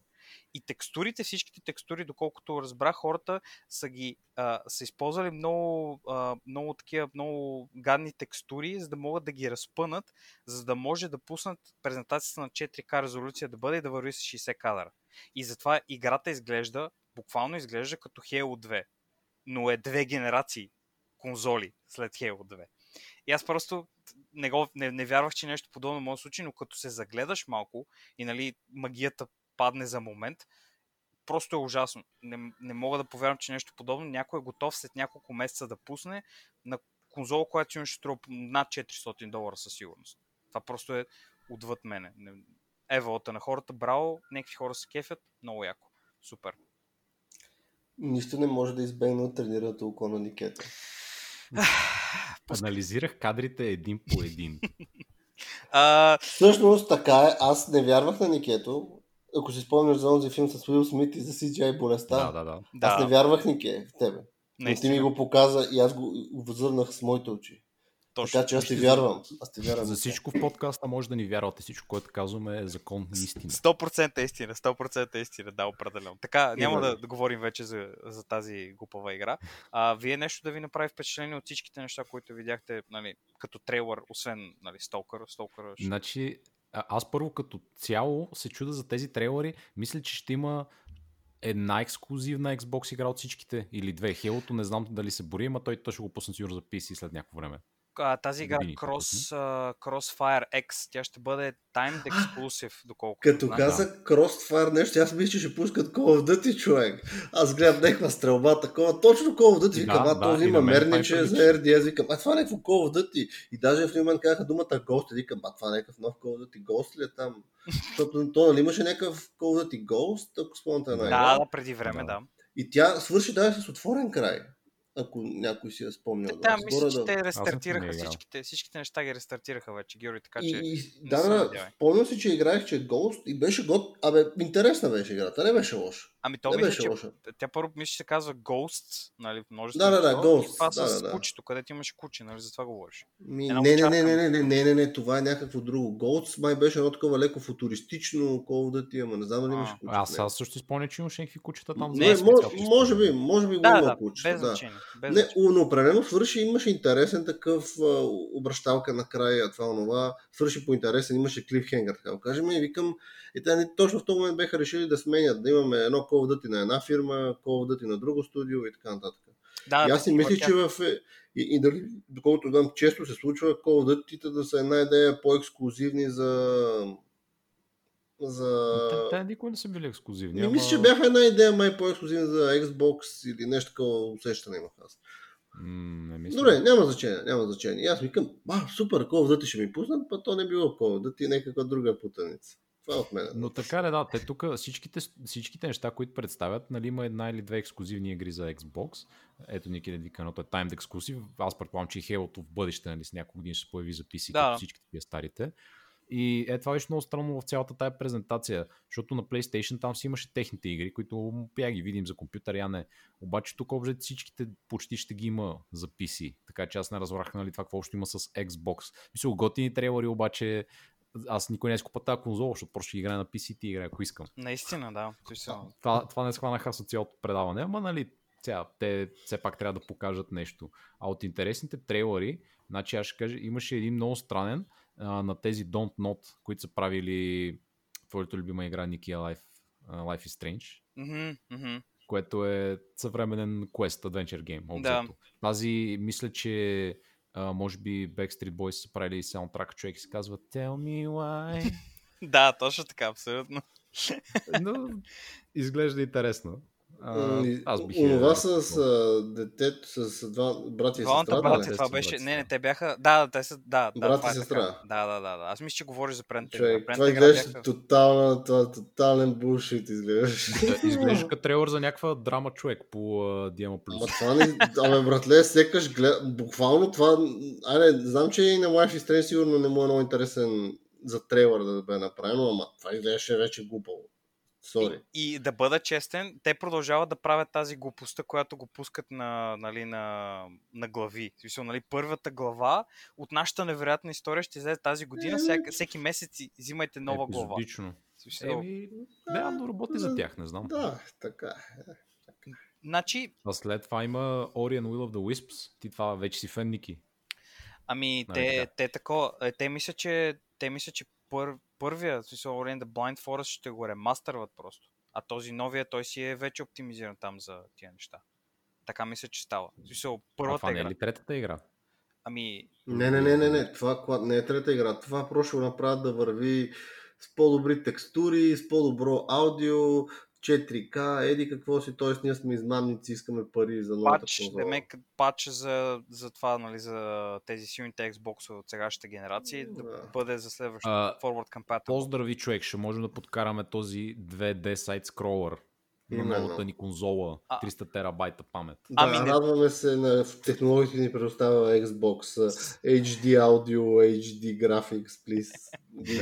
и текстурите, всичките текстури, доколкото разбрах, хората са ги а, са използвали много, а, много такива, много гадни текстури, за да могат да ги разпънат, за да може да пуснат презентацията на 4К резолюция да бъде и да върви с 60 кадра. И затова играта изглежда, буквално изглежда като Halo 2, но е две генерации конзоли след Halo 2. И аз просто не, го, не, не вярвах, че нещо подобно може да случи, но като се загледаш малко и нали, магията падне за момент, просто е ужасно. Не, не мога да повярвам, че нещо подобно някой е готов след няколко месеца да пусне на конзола, която имаше струва над 400 долара със сигурност. Това просто е отвъд мене. Еволата на хората, браво, някакви хора се кефят, много яко. Супер. Нищо не може да избегне от тренираното око на Никета. Анализирах кадрите един по един. а... Всъщност така е. Аз не вярвах на Никето ако си спомняш за този филм с Уил Смит и за CGI болестта, да, да, да. аз не вярвах Нике в тебе. Но ти ми го показа и аз го възърнах с моите очи. Точно. Така че аз ти вярвам. Аз ти вярвам. За всичко в подкаста може да ни вярвате. Всичко, което казваме е закон и истина. 100% истина. 100% истина, да, определено. Така, няма да, да говорим вече за, за тази глупава игра. А, вие нещо да ви направи впечатление от всичките неща, които видяхте нали, като трейлър, освен нали, Столкър. Столкър Значи, аз първо като цяло се чуда за тези трейлери. Мисля, че ще има една ексклюзивна Xbox игра от всичките или две. Хелото не знам дали се бори, но той, ще го пусне сигурно за PC след някакво време а, тази игра Cross, uh, Crossfire X, тя ще бъде timed exclusive, доколко. Като да, каза Crossfire нещо, аз мисля, че ще пускат Call of Duty, човек. Аз гледам някаква стрелба, такова. Точно Call of Duty, викам, да, този има мерниче за RDS, викам, а това е някакво Call of Duty. И даже в един момент казаха думата Ghost, викам, а това е някакъв нов Call of Duty, Ghost ли е там? Защото то нали имаше някакъв Call of Duty Ghost, ако спомняте една Да, да, преди време, да. да. И тя свърши даже с отворен край ако някой си е спомнял. Да, да мисля, че те рестартираха всичките, всичките неща ги рестартираха вече, Георги, така че... И, да, да, спомням си, че играех, че Ghost и беше год... Абе, интересна беше играта, не беше лоша. Ами то не мисля, че лоша. тя първо мисля, че се казва Ghost, нали, множество. Да, да, да, Ghost. И това да, с да, кучето, където имаше куче, нали, за това говориш. Ми, не, не, не, не, не, не, не, не, не, това е някакво друго. Ghost май беше едно такова леко футуристично, Call of Duty, ама не знам дали имаше куче. Аз аз също спомня, че имаше някакви кучета там. Не, може би, може би го има куче. Без. Не, но определено свърши, имаше интересен такъв обращалка накрая, това, онова, свърши по интересен, имаше клифхенгър, така кажем, и викам, и те точно в този момент беха решили да сменят, да имаме едно Call of на една фирма, Call of на друго студио и така нататък. Да, и аз си мисля, че в... Е, и, и дали, доколкото знам, често се случва Call of да са една идея по-ексклюзивни за за... Те, те никога не са били ексклюзивни. Не ама... мисля, че бяха една идея май по-ексклюзивна за Xbox или нещо такова усещане имах аз. не мисля. Добре, няма значение, няма значение. И аз викам, а, супер, Call of Duty ще ми пуснат, па то не било Call of Duty, някаква друга путаница. Това е от мен. Но така ли, да, те тук всичките, всичките неща, които представят, нали, има една или две ексклюзивни игри за Xbox. Ето Ники да вика, е Timed Exclusive. Аз предполагам, че и Halo в бъдеще, нали, с няколко години ще се появи за PC, да. като всичките тия старите. И е това беше много странно в цялата тая презентация, защото на PlayStation там си имаше техните игри, които я ги видим за компютър, я не. Обаче тук общо всичките почти ще ги има за PC, така че аз не разбрах нали, това какво още има с Xbox. Мисля, готини трейлери, обаче аз никой не изкупа тази конзола, защото просто ще играя на PC и играя, ако искам. Наистина, да. Това, това не схванаха с цялото предаване, ама нали, сега, те все пак трябва да покажат нещо. А от интересните трейлери, значи аз ще кажа, имаше един много странен а, на тези Don't Not, които са правили твоята любима игра Nikki Life, Life is Strange. Mm-hmm, mm-hmm. Което е съвременен Quest Adventure Game. Да. Тази, мисля, че Uh, може би Backstreet Boys са правили саундтрак, човек и се казва Tell me why. да, точно така, абсолютно. Но изглежда интересно. А, аз бих. Това с а, детето, с два брати и сестра. брати, това беше. Не, не, те бяха. Да, те са. Да, брат и е сестра. Да, да, да, да. Аз мисля, че говориш за игра. Това изглежда бяха... тотална, това, тотален булшит изглеждаш. изглежда като трейлър за някаква драма човек по uh, Диама Плюс. Ама това не... Абе, братле, секаш, глед... буквално това... Айде, знам, че и на Life is Strange сигурно не му е много интересен за трейлър да бе направено, ама това изглеждаше вече глупаво. Sorry. И, и да бъда честен, те продължават да правят тази глупостта, която го пускат на, нали, на, на глави. Смисъл, нали, първата глава от нашата невероятна история ще излезе тази година. Всяка, всеки месец взимайте нова глава. Смисъл... Еми, да, но работи за тях, не знам. Да, така е. Значи... А след това има Ori and Will of the Wisps. Ти това вече си фен, Ники. Ами, нали те, те, тако, е, те мисля, че, те мисля, че пър, първия, в смисъл Ori and the Blind Forest ще го ремастърват просто. А този новия, той си е вече оптимизиран там за тия неща. Така мисля, че става. В смисъл, първата а това игра. не е ли третата игра? Ами... Не, не, не, не, не. Това не е трета игра. Това просто го направят да върви с по-добри текстури, с по-добро аудио, 4K, еди какво си, т.е. ние сме измамници, искаме пари за новата пач, конзола. Демек, пач за, за това, нали, за тези силните Xbox от сегашната генерация, да, да бъде за следващата Forward Compatible. Поздрави, човек, ще можем да подкараме този 2D сайт скролър на новата ни конзола, 300 терабайта памет. Да, ами радваме се на технологиите ни предоставя Xbox, HD Audio, HD Graphics, please.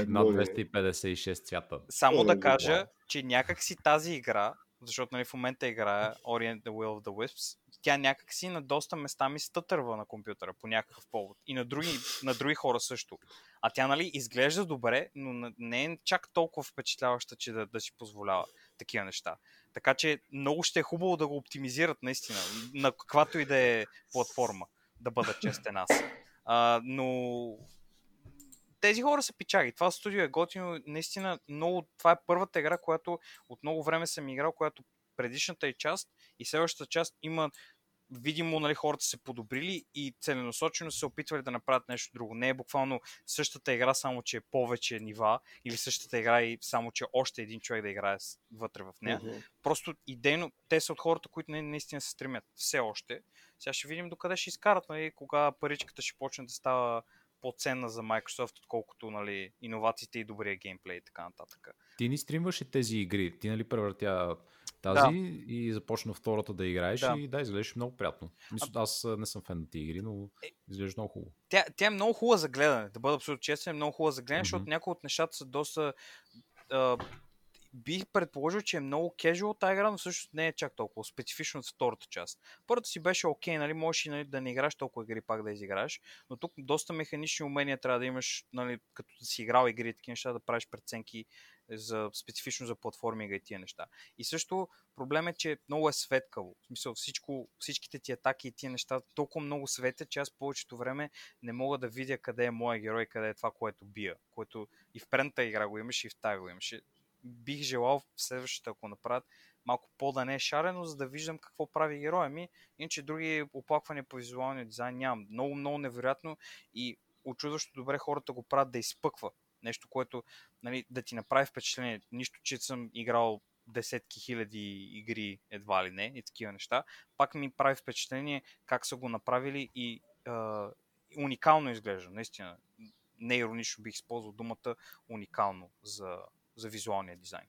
На 256 цвята. Само да кажа, че някак си тази игра, защото нали, в момента играя Orient the Will of the Wisps, тя някак си на доста места ми стътърва на компютъра по някакъв повод. И на други, на други хора също. А тя нали изглежда добре, но не е чак толкова впечатляваща, че да, да си позволява такива неща. Така че много ще е хубаво да го оптимизират наистина, на каквато и да е платформа, да бъда честен аз. А, но тези хора са пичаги. Това студио е готино. Наистина, много, това е първата игра, която от много време съм играл, която предишната е част и следващата част има видимо нали, хората се подобрили и целенасочено се опитвали да направят нещо друго. Не е буквално същата игра, само че е повече нива или същата игра и само че още един човек да играе вътре в нея. Uh-huh. Просто идейно, те са от хората, които наистина се стремят. Все още. Сега ще видим докъде ще изкарат, нали, кога паричката ще почне да става по-ценна за Microsoft, отколкото нали, иновациите и добрия геймплей и така нататък. Ти ни стримваш и тези игри. Ти нали превъртя тази да. и започна втората да играеш да. и да, изглеждаш много приятно. Мисля, аз не съм фен на тези игри, но е, изглежда много хубаво. Тя, тя е много хубава за гледане, да бъда абсолютно честен, е много хубава за гледане, mm-hmm. защото някои от нещата са доста а, бих предположил, че е много кежуал тази игра, но всъщност не е чак толкова специфично от втората част. Първата си беше окей, нали, можеш и нали, да не играш толкова игри пак да изиграеш, но тук доста механични умения трябва да имаш, нали, като да си играл игри такива неща, да правиш преценки за, специфично за платформи и тия неща. И също проблем е, че много е светкаво. В смисъл всичко, всичките ти атаки и тия неща толкова много светят, че аз повечето време не мога да видя къде е моя герой, къде е това, което бия. Което и в предната игра го имаше, и в тази го имаше бих желал в следващата, ако направят малко по-да не е шарено, за да виждам какво прави героя ми. Иначе други оплаквания по визуалния дизайн нямам. Много, много невероятно и очудващо добре хората го правят да изпъква. Нещо, което нали, да ти направи впечатление. Нищо, че съм играл десетки хиляди игри едва ли не и такива неща. Пак ми прави впечатление как са го направили и а, уникално изглежда. Наистина, не иронично бих използвал думата уникално за, за визуалния дизайн.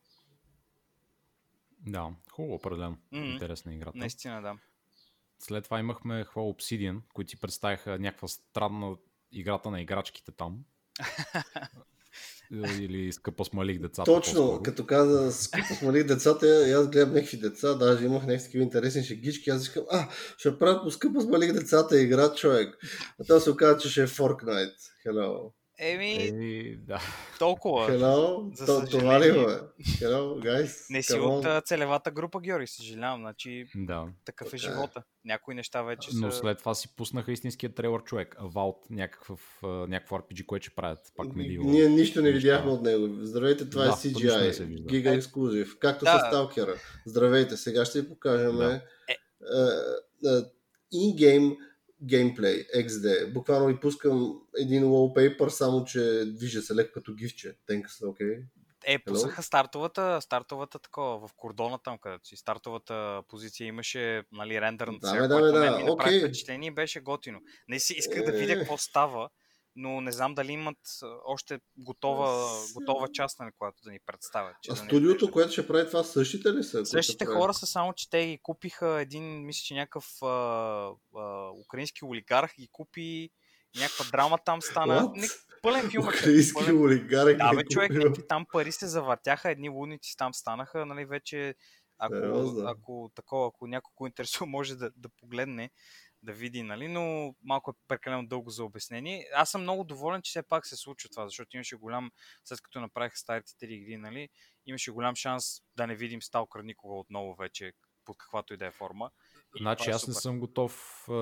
Да, хубаво определено. Mm-hmm. Интересна играта. Наистина, да. След това имахме хва Obsidian, които си представиха някаква странна играта на играчките там. Или скъпо смалих децата. Точно, по-скоро. като каза скъпо смалих децата, аз гледам някакви деца, даже имах някакви интересни шегички, аз искам, а, ще правят по скъпо смалих децата игра, човек. А това се оказа, че ще е Fortnite. Hello. Еми, Еми да. толкова. Hello, за то, това ли бе? Hello, guys. Не си от целевата група, Георги, съжалявам. Значи, да. такъв е живота. Някои неща вече Но са... след това си пуснаха истинския трейлър човек. Vault, някакъв, някакво RPG, което ще правят. Пак не Ние нищо не видяхме от него. Здравейте, това е да, е CGI. Гига ексклюзив. Както да. с Stalker. Здравейте, сега ще ви покажем да. in-game uh, uh, геймплей, XD. Буквално ви пускам един wallpaper, само че движа се леко като гифче. Тенка окей. Okay? Е, пуснаха стартовата, стартовата такова, в кордона там, където си. Стартовата позиция имаше, нали, рендър на да, да, да, ми направи okay. впечатление беше готино. Не си исках е... да видя какво става, но не знам дали имат още готова, готова част, на нали, която да ни представят. Че а да студиото, което ще прави това, същите ли са? Същите хора са, само че те ги купиха един, мисля, че някакъв а, а, украински олигарх ги купи някаква драма там стана. What? Пълен филм. Украински пълен... олигарх. Да, бе, човек, някакви там пари се завъртяха, едни лудници там станаха, нали, вече ако, Сериозно? ако такова, ако някой го интересува, може да, да погледне, да види, нали, но малко е прекалено дълго за обяснение. Аз съм много доволен, че все пак се случва това, защото имаше голям, след като направиха старите три игри, нали, имаше голям шанс да не видим Сталкър никога отново вече, под каквато и да е форма. И Значи е аз не съм готов е,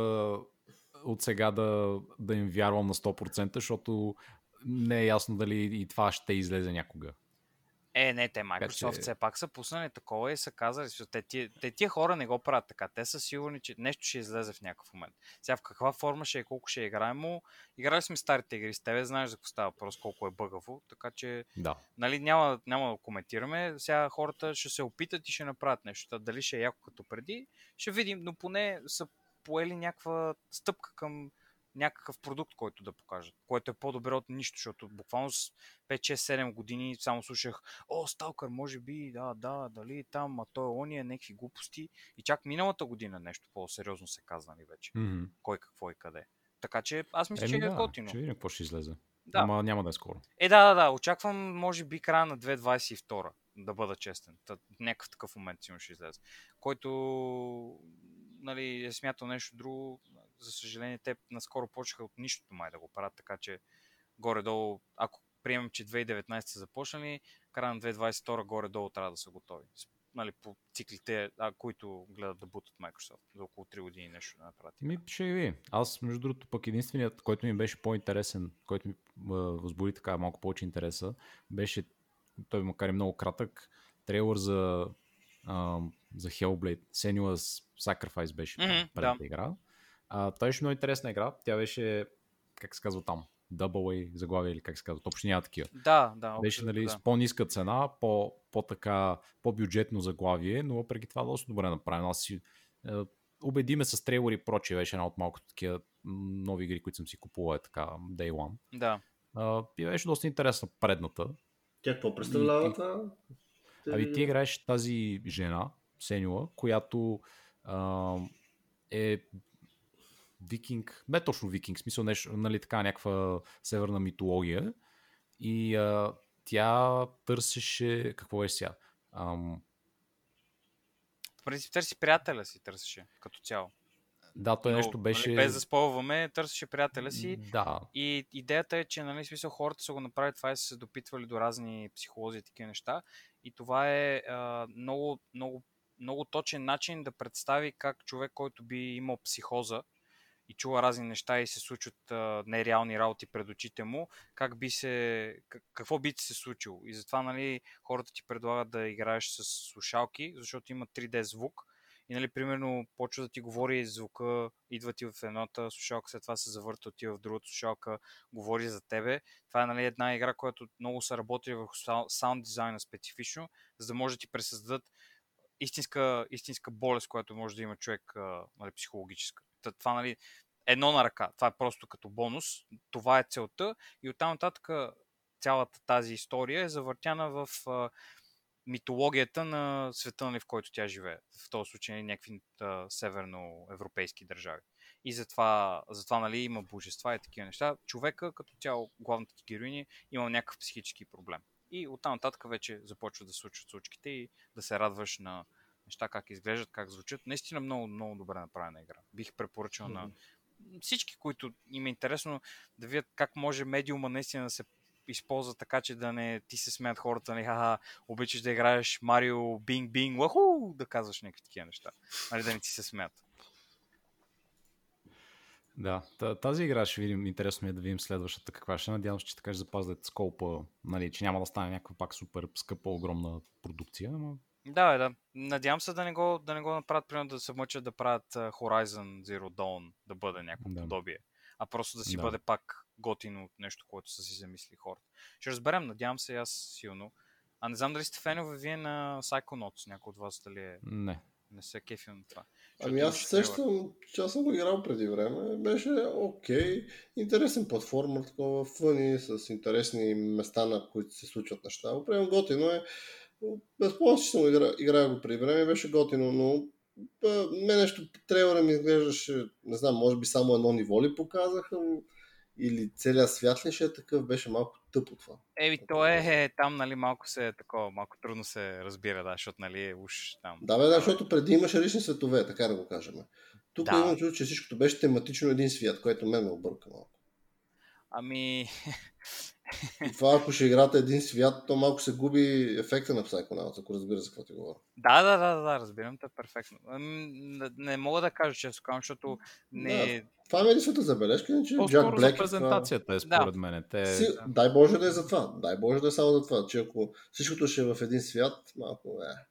от сега да, да им вярвам на 100%, защото не е ясно дали и това ще излезе някога. Е, не, те Microsoft че- все пак са пуснали такова и са казали, че те, тия- те тия хора не го правят така. Те са сигурни, че нещо ще излезе в някакъв момент. Сега в каква форма ще е, колко ще е играемо. Играли сме старите игри с тебе, знаеш за какво става въпрос, колко е бъгаво, така че Да. нали, няма, няма да коментираме. Сега хората ще се опитат и ще направят нещо. Та Дали ще е яко като преди, ще видим, но поне са поели някаква стъпка към някакъв продукт, който да покажат, което е по-добре от нищо, защото буквално с 5-6-7 години само слушах, о, Сталкър, може би, да, да, дали там, а той е ония, някакви глупости. И чак миналата година нещо по-сериозно се казали вече. Мгм. Кой какво и къде. Така че аз мисля, че Еми е да, готино. ще видим какво ще излезе. Да. Ама няма да е скоро. Е, да, да, да. Очаквам, може би, края на 2022, да бъда честен. Та, някакъв такъв момент сигурно ще излезе. Който нали, е смятал нещо друго, за съжаление, те наскоро почнаха от нищото май да го правят, така че горе-долу, ако приемем, че 2019 са започнали, края на 2022 горе-долу трябва да са готови. Нали, по циклите, а, които гледат да бутат Microsoft за около 3 години нещо да направят. Ми, ще ви. Аз, между другото, пък единственият, който ми беше по-интересен, който ми възбуди така малко повече интереса, беше, той макар и много кратък, трейлър за, а, за Hellblade. Senua's Sacrifice беше mm-hmm, предната игра. А, той беше много интересна игра. Тя беше, как се казва там, Double A заглавие или как се казва, общо няма такива. Да, да. Беше нали, да. с по-ниска цена, по, по-така, по-бюджетно заглавие, но въпреки това доста добре направено. Аз си, е, убеди ме с трейлери и прочие, беше една от малкото такива нови игри, които съм си купувал е така, Day One. Да. А, и беше доста интересна предната. Тя какво представлява И- това? Ами ти играеш тази жена, Сенюла, която а, е викинг, не точно викинг, в смисъл нещо, нали така, някаква северна митология. И а, тя търсеше, какво беше сега? Ам, В принцип търси приятеля си, търсеше като цяло. да, той Но, нещо беше... Нали, без да спълваме, търсеше приятеля си. Да, И идеята е, че нали, смисъл, хората са го направили това и са се допитвали до разни психолози и такива неща. И това е а, много, много, много точен начин да представи как човек, който би имал психоза и чува разни неща и се случват а, нереални работи пред очите му, как би се, как, какво би ти се случило. И затова нали, хората ти предлагат да играеш с слушалки, защото има 3D звук и, нали, примерно, почва да ти говори звука, идва ти в едната слушалка, след това се завърта, отива в другата слушалка, говори за тебе. Това е нали, една игра, която много са работили върху сау- саунд дизайна специфично, за да може да ти пресъздадат истинска, истинска болест, която може да има човек нали, психологическа. Това нали, едно на ръка. Това е просто като бонус. Това е целта и оттам нататък цялата тази история е завъртяна в а, митологията на света, нали, в който тя живее. В този случай някакви а, северноевропейски държави. И затова, затова нали, има божества и такива неща. Човека, като цяло, главната ти героиня, има някакъв психически проблем. И оттам нататък вече започват да случват случките и да се радваш на неща, как изглеждат, как звучат. Наистина много, много добре направена игра. Бих препоръчал на всички, които им е интересно да видят как може медиума наистина да се използва така, че да не ти се смеят хората, нали, ха обичаш да играеш Марио Бинг Бинг, лаху, да казваш някакви такива неща. Нали, да не ти се смеят. да. Та- Тази игра ще видим, интересно ми е да видим следващата каква ще. е. Надявам се, че така ще запазят сколпа, нали, че няма да стане някаква пак супер скъпа, огромна продукция, ама Да, да. Надявам се да не го, да не го направят, примерно да се мъчат да правят Horizon Zero Dawn да бъде някакво Да. подобие, а просто да си Да. бъде пак готино от нещо, което са си замисли хората. Ще разберем, надявам се аз силно. А не знам дали сте фенове вие на Psychonauts, някой от вас дали е, не. не се кефил на това. Ами аз сещам, че аз съм го играл преди време. Беше окей. Интересен платформер, такова фъни, с интересни места, на които се случват неща. Определено готино е. Съм игра, играл го преди време, беше готино, но мен нещо трейлера ми изглеждаше, не знам, може би само едно ниво ли показаха. или целият свят ли ще е такъв, беше малко тъпо това. Еми, то е, е, там, нали, малко се е такова, малко трудно се разбира, да, защото, нали, уж там. Да, бе, да, защото преди имаше лични светове, така да го кажем. Тук да. имам чувство, че всичкото беше тематично един свят, което мен ме обърка малко. Ами... И това, ако ще играте един свят, то малко се губи ефекта на Psychonauts, ако разбира за какво ти говоря. Да, да, да, да, разбирам те перфектно. Не, не мога да кажа често казвам, защото не... Да, това е единствената забележка, че Джак Блек... за презентацията е според да. мен. Те... Си, дай Боже да е за това. Дай Боже да е само за това, че ако всичкото ще е в един свят, малко е.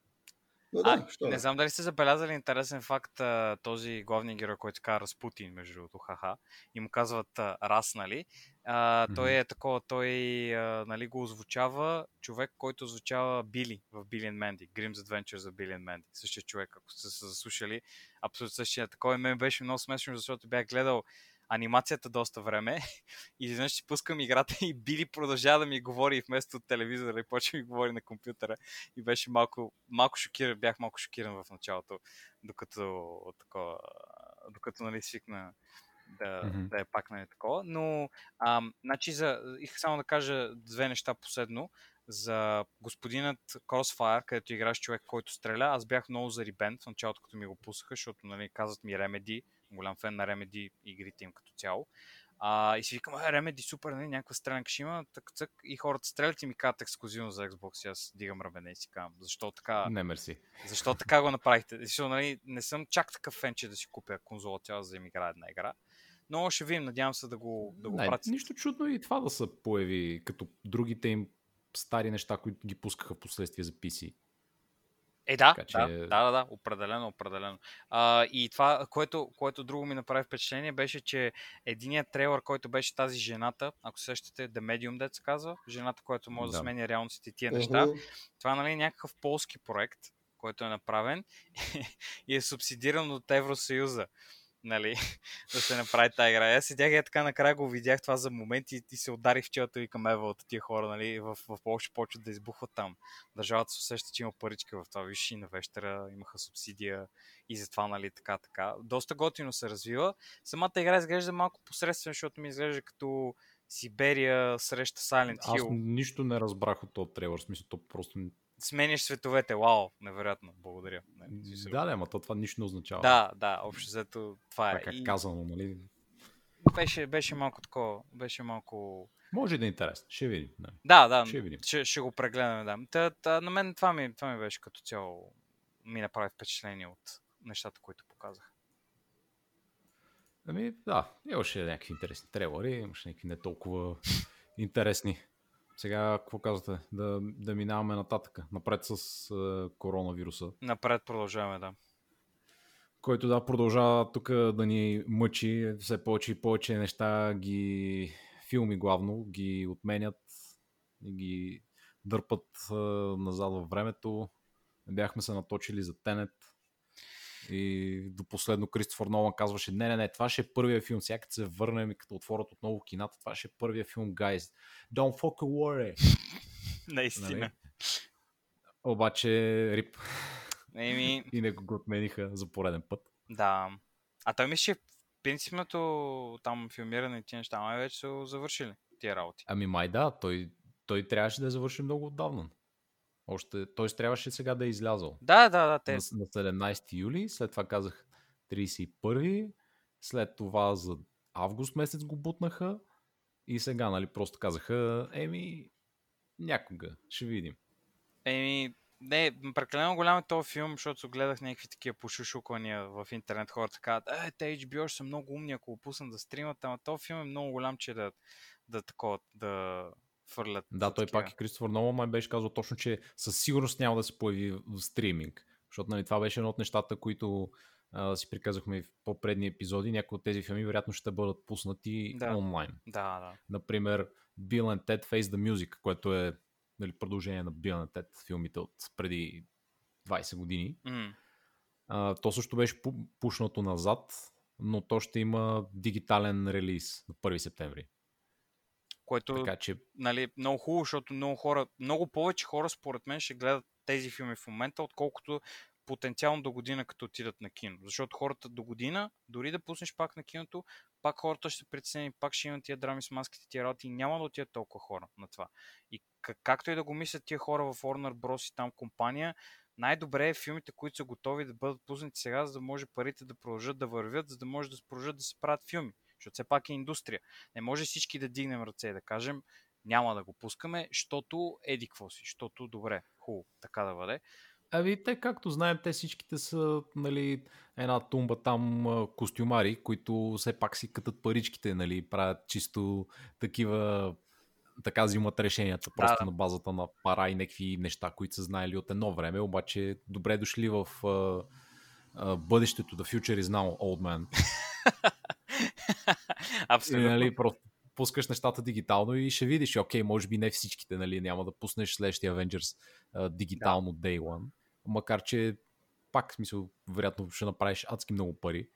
Но да, а, не знам дали сте забелязали интересен факт този главния герой, който казва Разпутин, между другото, хаха, и му казват Рас, нали? А, mm-hmm. Той е такова, той а, нали, го озвучава човек, който озвучава Били в Билли Менди, Grim's Adventures за Билли Менди. Същия човек, ако сте се заслушали, абсолютно същия. Такова мен беше много смешно, защото бях гледал анимацията доста време и изведнъж си пускам играта и Били продължава да ми говори и вместо от телевизора и почва ми говори на компютъра и беше малко, малко шокиран, бях малко шокиран в началото, докато такова, докато нали свикна да, mm-hmm. да е пак нали, такова. Но, а, значи, за, исках само да кажа две неща последно. За господинът Crossfire, където играш човек, който стреля, аз бях много зарибен в началото, като ми го пуснаха, защото нали, казват ми Remedy, голям фен на Remedy игрите им като цяло. А, и си викам, е, Remedy супер, нали, някаква стрелянка ще има, так, так, и хората стрелят и ми казват ексклюзивно за Xbox и аз дигам рамене и си казвам, защо така... Не, мерси. Защо така го направихте? Защото, нали, не съм чак такъв фен, че да си купя конзола цяла, за да им играя една игра. Но ще видим, надявам се да го, да го не. Нищо чудно и това да се появи, като другите им стари неща, които ги пускаха в последствие за PC. Е, да, така, че... да, да, да, да, определено, определено. А, и това, което, което друго ми направи впечатление, беше, че единият трейлър, който беше тази жената, ако сещате, The Medium, дет се казва, жената, която може да, да сменя реалностите и тия uh-huh. неща, това нали, е някакъв полски проект, който е направен и е субсидиран от Евросъюза нали, да се направи тази игра. Аз седях и така накрая го видях това за момент и, и се ударих в челата и към Ева от тия хора, нали, в, в Польша почват да избухват там. Държавата се усеща, че има парички в това. Виж и на вечера имаха субсидия и затова, нали, така, така. Доста готино се развива. Самата игра изглежда малко посредствено, защото ми изглежда като Сиберия среща Silent Hill. Аз нищо не разбрах от този трейлър, смисъл, то просто сменяш световете. Вау, невероятно. Благодаря. Да, да, ама то това нищо не означава. Да, да, общо взето това е. Как е казано, нали? Беше, беше малко такова, беше малко... Може да е интересно, ще видим. Да, да, да ще, видим. Ще, ще го прегледаме, да. Та, та, на мен това ми, това ми беше като цяло, ми направи впечатление от нещата, които показах. Ами да, имаше някакви интересни трейлери, имаше някакви не толкова интересни. Сега, какво казвате? Да, да минаваме нататък, напред с е, коронавируса. Напред продължаваме, да. Който да продължава тук да ни мъчи, все повече и повече неща ги филми главно ги отменят и ги дърпат е, назад във времето. Бяхме се наточили за Тенет, и до последно Кристофър Нолан казваше, не, не, не, това ще е първия филм. Сега като се върнем и като отворят отново кината, това ще е първия филм, guys. Don't fucking worry. Наистина. Нали? Обаче, рип. Еми... и не го отмениха за пореден път. Да. А той мисля, че принципното там филмиране и тия неща, май вече са завършили тия работи. Ами май да, той, той трябваше да е завърши много отдавна. Още, т.е. трябваше сега да е излязъл. Да, да, да. Те... На, на 17 юли, след това казах 31, след това за август месец го бутнаха и сега, нали, просто казаха, еми, някога, ще видим. Еми, не, прекалено голям е този филм, защото гледах някакви такива пошушуквания в интернет. Хората казват, е, те HBO ще са много умни, ако го пуснат да стримат, ама този филм е много голям, че да, да такова, да, фърлят. Да, той такива. пак и Кристофър Нолан май беше казал точно, че със сигурност няма да се появи в стриминг. Защото нали, това беше едно от нещата, които а, си приказахме в по-предни епизоди. Някои от тези филми вероятно ще бъдат пуснати да. онлайн. Да, да. Например, Bill and Ted Face the Music, което е нали, продължение на Bill and Ted филмите от преди 20 години. Mm. А, то също беше пушнато назад, но то ще има дигитален релиз на 1 септември. Което така, че... нали, много хубаво, защото много хора, много повече хора според мен ще гледат тези филми в момента, отколкото потенциално до година, като отидат на кино. Защото хората до година, дори да пуснеш пак на киното, пак хората ще се притеснени, пак ще имат тия драми с маските, тия работи и няма да отидат толкова хора на това. И как, както и да го мислят тия хора в Warner Bros. и там компания, най-добре е филмите, които са готови да бъдат пуснати сега, за да може парите да продължат да вървят, за да може да продължат да се правят филми. Защото все пак е индустрия. Не може всички да дигнем ръце и да кажем, няма да го пускаме, защото еди какво си, защото добре, хубаво, така да бъде. Ами те, както знаем, те всичките са нали, една тумба там костюмари, които все пак си катат паричките, нали, правят чисто такива така взимат решенията просто да. на базата на пара и някакви неща, които са знаели от едно време, обаче добре дошли в uh, uh, бъдещето, The future is now, old man. Абсолютно. И, нали, просто пускаш нещата дигитално и ще видиш, окей, може би не всичките, нали, няма да пуснеш следващия Avengers uh, дигитално да. Day One, макар че пак, смисъл, вероятно ще направиш адски много пари,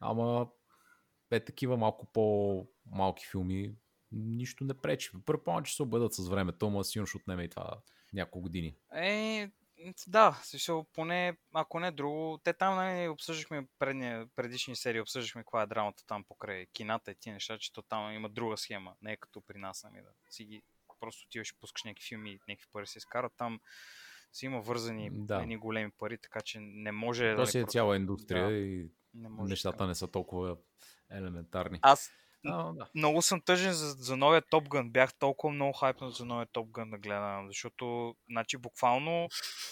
ама е такива малко по-малки филми, нищо не пречи. Предполагам, че се обедат с времето, но сигурно ще отнеме и това няколко години. Е, да, смисъл, поне, ако не друго, те там нали, обсъждахме предни, предишни серии, обсъждахме каква е драмата там покрай кината и ти неща, че то там има друга схема, не е като при нас, нали, да си ги просто отиваш и пускаш някакви филми, някакви пари се изкарат там си има вързани да. едни големи пари, така че не може... То си е цяла индустрия да, и не може нещата не са толкова елементарни. Аз а, да. Много съм тъжен за, за новия Top Gun. Бях толкова много хайпнат за новия Top Gun да гледам, защото значи, буквално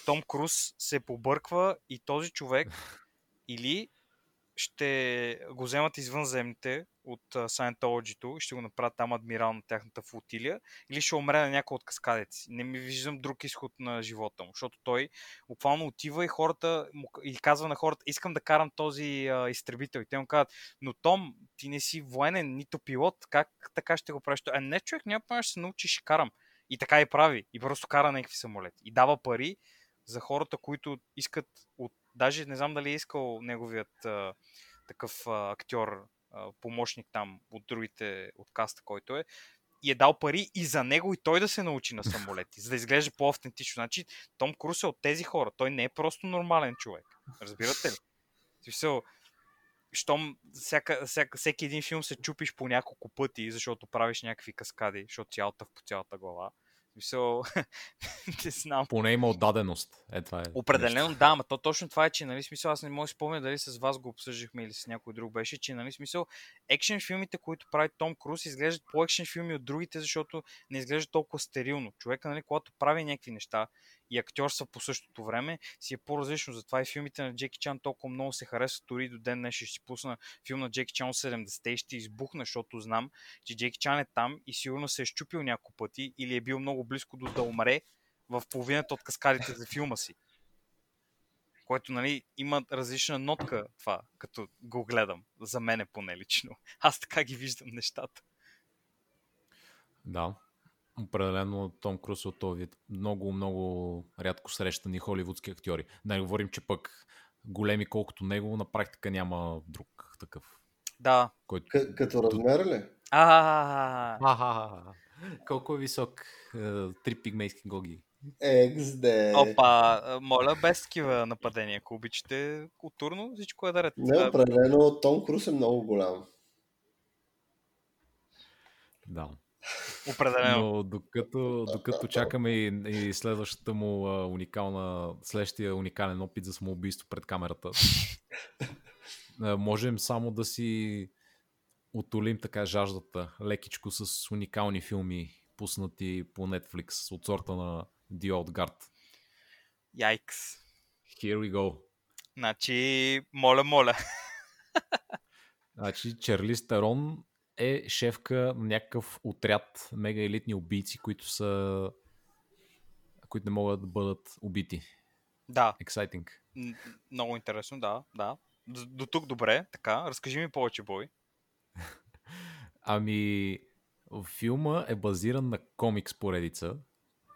Том Круз се побърква и този човек или ще го вземат извънземните от Scientology и ще го направят там адмирал на тяхната флотилия или ще умре на някой от каскадите Не ми виждам друг изход на живота му, защото той буквално отива и хората и казва на хората, искам да карам този а, изтребител. И те му казват, но Том, ти не си военен, нито пилот, как така ще го правиш? А не, човек, няма ще се научиш, ще карам. И така и прави. И просто кара някакви самолети. И дава пари за хората, които искат от... Даже не знам дали е искал неговият а, такъв а, актьор, помощник там от другите, от каста, който е, и е дал пари и за него и той да се научи на самолети, за да изглежда по-автентично. Значи Том Круз е от тези хора. Той не е просто нормален човек. Разбирате ли? Смисъл, щом всяка, всяка, всеки един филм се чупиш по няколко пъти, защото правиш някакви каскади, защото цялата в по цялата глава. Мисъл, не знам. Поне има отдаденост. Е, това е Определено, нещо. да, ама то точно това е, че, нали, смисъл, аз не мога да спомня дали с вас го обсъждахме или с някой друг беше, че, нали, смисъл, екшен филмите, които прави Том Круз, изглеждат по-екшен филми от другите, защото не изглежда толкова стерилно. Човека, нали, когато прави някакви неща и актьорства по същото време, си е по-различно. Затова и филмите на Джеки Чан толкова много се харесват. Дори до ден днес ще си пусна филм на Джеки Чан от 70-те и ще избухна, защото знам, че Джеки Чан е там и сигурно се е щупил няколко пъти или е бил много близко до да умре в половината от каскадите за филма си. Което, нали, има различна нотка това, като го гледам. За мене поне лично. Аз така ги виждам нещата. Да, определено Том Круз от този вид. Много, много рядко срещани холивудски актьори. Да не говорим, че пък големи колкото него, на практика няма друг такъв. Да. Който... К- като размер ли? А, колко е висок? Е, три пигмейски гоги. XD. Опа, моля, без такива нападения, ако обичате културно, всичко е да ред. Не, определено Том Круз е много голям. Да. Определено. Но докато, докато чакаме и, и следващата му а, уникална, следващия уникален опит за самоубийство пред камерата, а, можем само да си отолим така жаждата лекичко с уникални филми, пуснати по Netflix от сорта на The Old Guard. Яйкс. Here we go. Значи, моля, моля. Значи, Черли Стерон е шефка на някакъв отряд мега елитни убийци, които са които не могат да бъдат убити. Да. Exciting. Много интересно, да, да. До тук добре, така. Разкажи ми повече, Бой. ами, филма е базиран на комикс поредица,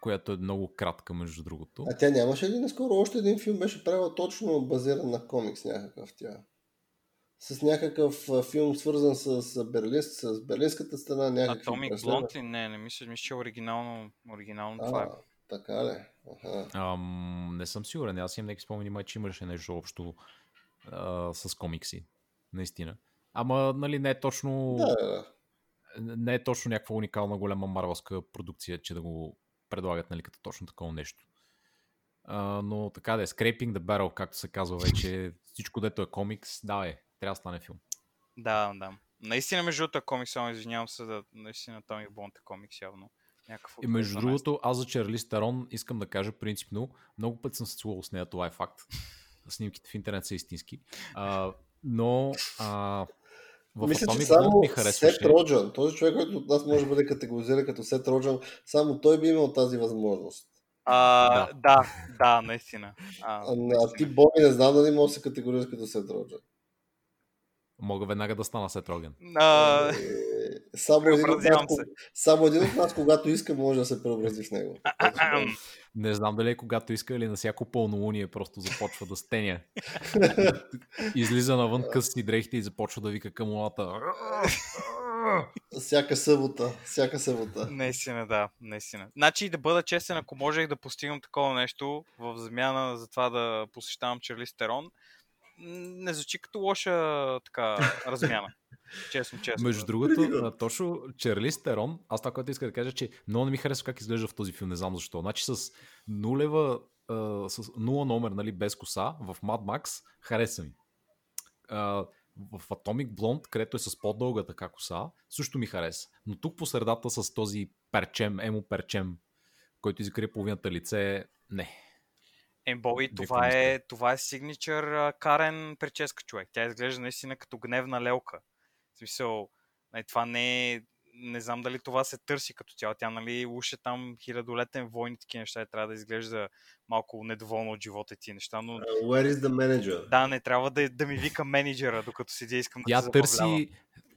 която е много кратка, между другото. А тя нямаше ли наскоро още един филм, беше правил точно базиран на комикс някакъв тя? С някакъв филм, свързан с, Берлин, с берлинската страна. Атомик Блонд ли? Не, не мисля, мисля, че е оригинално, оригинално а, това е. Така ли? Ам, не съм сигурен. Аз имам някакви спомени, че имаше нещо общо а, с комикси. Наистина. Ама, нали, не е точно... Да, Не е точно някаква уникална голяма марвелска продукция, че да го предлагат, нали, като точно такова нещо. А, но така да е, Scraping the Barrel, както се казва вече, всичко дето е комикс, да е, трябва да стане филм. Да, да. Наистина, между другото, е комикс, само извинявам се, да, наистина Томи Бонд е комикс явно. Някакъв и между другото, аз за Чарли Старон искам да кажа принципно, много път съм се целувал с нея, това е факт. Снимките в интернет са истински. А, но а, в Мисля, че само ми Сет Роджан, този човек, който от нас може да бъде категоризиран като Сет Роджан, само той би имал тази възможност. А, да. да, да, наистина. А, а, а ти, Боби, не знам дали може да се категоризира като Сет Роджан. Мога веднага да стана Сет Роген. А... Само, един от нас, само един от нас, когато иска, може да се преобрази в него. Не знам дали е когато иска или на всяко пълнолуние просто започва да стеня. Излиза навън къси дрехите и започва да вика към луната. Всяка събота. Всяка събота. Наистина, да. Наистина. Значи да бъда честен, ако можех да постигам такова нещо в замяна за това да посещавам Чарли Стерон, не звучи като лоша така размяна. Честно, честно. Между другото, точно Чарли Стерон, аз това, което иска да кажа, че много не ми харесва как изглежда в този филм, не знам защо. Значи с нулева, с нула номер, нали, без коса, в Mad Max, хареса ми. В Atomic Blonde, където е с по-дългата така коса, също ми хареса. Но тук по средата с този перчем, емо перчем, който изгрее половината лице, не. Е, Боби, това е, това е сигничър карен прическа човек. Тя изглежда наистина като гневна лелка. В смисъл, нали, това не е не знам дали това се търси като цяло. Тя, нали, уше там хилядолетен войн и такива неща и трябва да изглежда малко недоволно от живота и тия неща, но... Uh, where is the manager? Да, не трябва да, да ми вика менеджера, докато седя искам тя да се търси,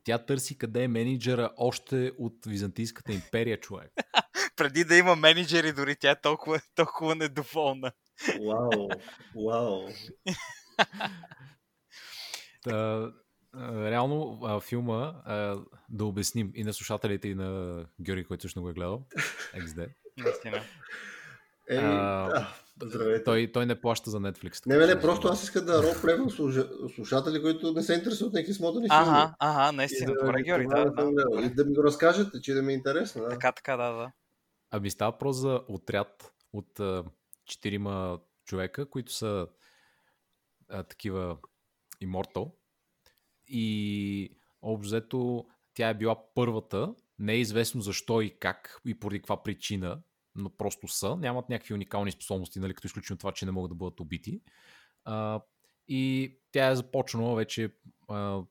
Тя търси къде е менеджера още от Византийската империя, човек. Преди да има менеджери, дори тя е толкова, толкова недоволна. Вау, вау. реално филма, да обясним и на слушателите, и на Георги, който също го е гледал, XD. Наистина. Е, да, той, той не плаща за Netflix. Не, не, не, просто аз искам да ролплейвам слушатели, които не се интересуват някакви смотани филми. Ага, ага, наистина. Да, добре, Георги, да, да, да. И да ми го разкажете, че да ми е интересно. Да. Така, така, да, да. Ами става въпрос за отряд от четирима човека, които са а, такива Immortal. И обзето тя е била първата. Не е известно защо и как и поради каква причина, но просто са. Нямат някакви уникални способности, нали, като изключим това, че не могат да бъдат убити. А, и тя е започнала вече а,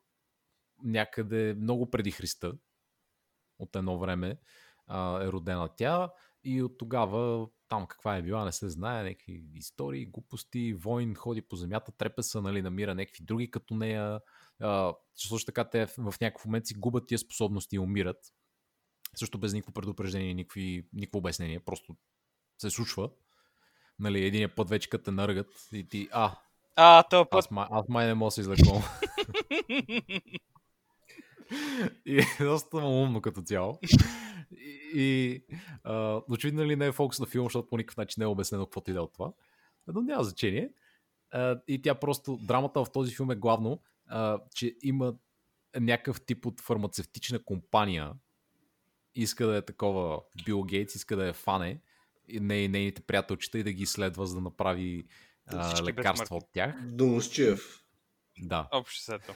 някъде много преди Христа. От едно време а, е родена тя и от тогава там каква е била, не се знае, някакви истории, глупости, войн, ходи по земята, трепеса, нали, намира някакви други като нея. А, също така те в някакъв момент си губят тия способности и умират. Също без никакво предупреждение, никакви, никакво обяснение, просто се случва. Нали, един път вече като те наръгат и ти, а, а, то път... Аз, май, аз май не мога да се излекувам. и е доста умно като цяло. И, и а, очевидно ли не е фокус на филма, защото по никакъв начин не е обяснено каквото иде от това. Но няма значение. А, и тя просто, драмата в този филм е главно, а, че има някакъв тип от фармацевтична компания, иска да е такова Бил Гейтс, иска да е фане, и не и нейните приятелчета и да ги изследва, за да направи а, лекарства от тях. Домощиев. Да. Общо сето.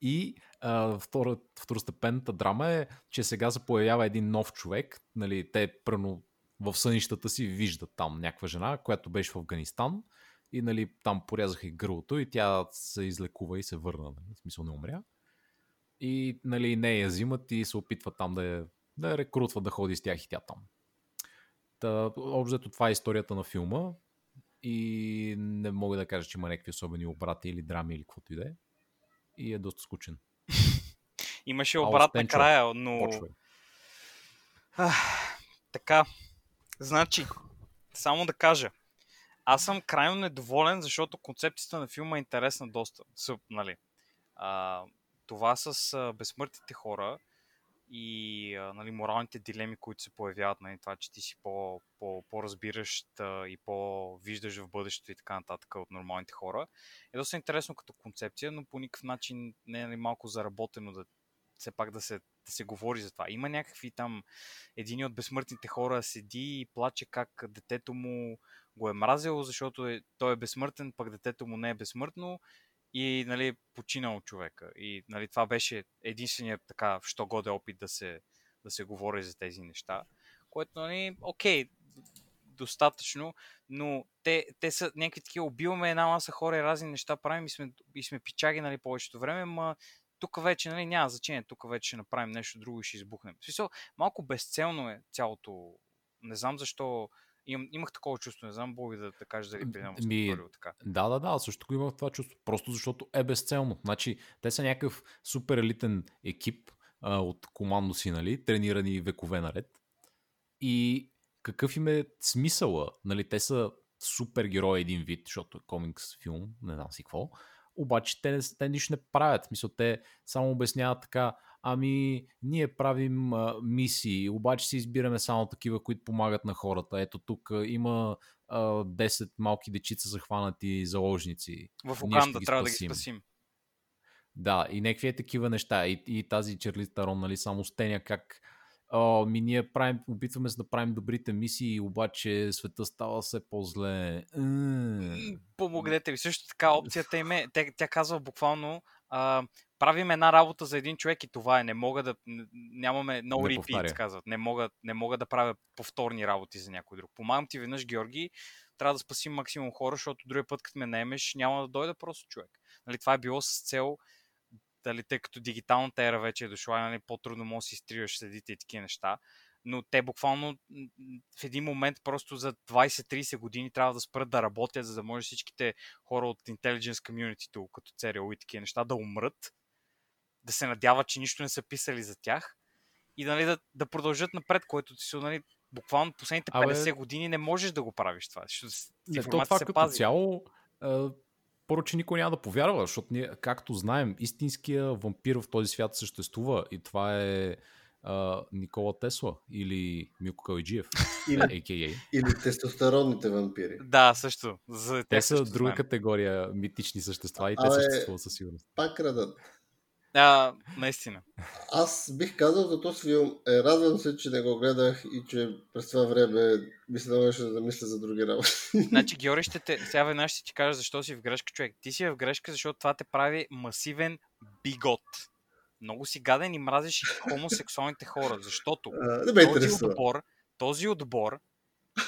И а, втора, второстепенната драма е, че сега се появява един нов човек. Нали, те пръвно в сънищата си виждат там някаква жена, която беше в Афганистан и нали, там порязаха и гърлото и тя се излекува и се върна. Нали, в смисъл не умря. И нали, не я взимат и се опитват там да я, да я да ходи с тях и тя там. Та, общо това е историята на филма и не мога да кажа, че има някакви особени обрати или драми или каквото и да е и е доста скучен. Имаше обрат на края, но... Ах, така, значи, само да кажа, аз съм крайно недоволен, защото концепцията на филма е интересна доста. Съп, нали. а, това с а, безсмъртните хора и а, нали, моралните дилеми, които се появяват, нали, това, че ти си по, по, по-разбиращ и по-виждаш в бъдещето и така нататък от нормалните хора, е доста интересно като концепция, но по никакъв начин не е нали, малко заработено да все пак да се, да се говори за това. Има някакви там, един от безсмъртните хора седи и плаче как детето му го е мразило, защото е, той е безсмъртен, пък детето му не е безсмъртно и нали, починал човека. И нали, това беше единственият така, що годе опит да се, да се говори за тези неща. Което, нали, окей, достатъчно, но те, те са някакви такива, убиваме една маса хора и разни неща правим и сме, и сме пичаги нали, повечето време, ма тук вече нали, няма значение, тук вече ще направим нещо друго и ще избухнем. В смисъл, малко безцелно е цялото. Не знам защо Им, имах такова чувство, не знам Боби да, да кажа дали приемам Ми, така. Да, да, да, също го имах това чувство. Просто защото е безцелно. Значи, те са някакъв супер елитен екип а, от командо си, нали, тренирани векове наред. И какъв им е смисъла? Нали, те са супер герои един вид, защото е комикс филм, не знам си какво обаче те, те нищо не правят. Мисля, те само обясняват така, ами ние правим а, мисии, обаче си избираме само такива, които помагат на хората. Ето тук има а, 10 малки дечица захванати заложници. В Уганда трябва да ги спасим. Да, и някакви е такива неща. И, и тази Черли Тарон, нали, само стеня как О, ми ние правим, опитваме се да правим добрите мисии, обаче света става все по-зле. Помогнете ви. Също така опцията им е, тя, тя казва буквално а, правим една работа за един човек и това е. Не мога да, нямаме no не repeats, казват. Не мога, не мога да правя повторни работи за някой друг. Помагам ти веднъж, Георги, трябва да спасим максимум хора, защото другия път, като ме наемеш, няма да дойде просто човек. Нали, това е било с цел дали, тъй като дигиталната ера вече е дошла, нали, по-трудно може да си стриваш следите и такива неща. Но те буквално в един момент просто за 20-30 години трябва да спрат да работят, за да може всичките хора от Intelligence Community, като CRO и такива неща, да умрат, да се надяват, че нищо не са писали за тях и нали, да, да продължат напред, което ти си нали, буквално последните 50 Абе... години не можеш да го правиш това. Защото не, то това се като пази. цяло първо, че никой няма да повярва, защото ние, както знаем, истинския вампир в този свят съществува и това е а, Никола Тесла или Милко Калиджиев, или, AKA. Или тестостеронните вампири. Да, също. За те са друга знаем. категория митични същества и те съществуват със сигурност. Пак крадат. А, наистина. Аз бих казал за този филм, е, радвам се, че не го гледах и че през това време ми се налагаше да мисля за други работи. Значи, Георги, ще те, сега веднъж ще ти кажа защо си в грешка, човек. Ти си в грешка, защото това те прави масивен бигот. Много си гаден и мразиш и хомосексуалните хора, защото а, този отбор, този отбор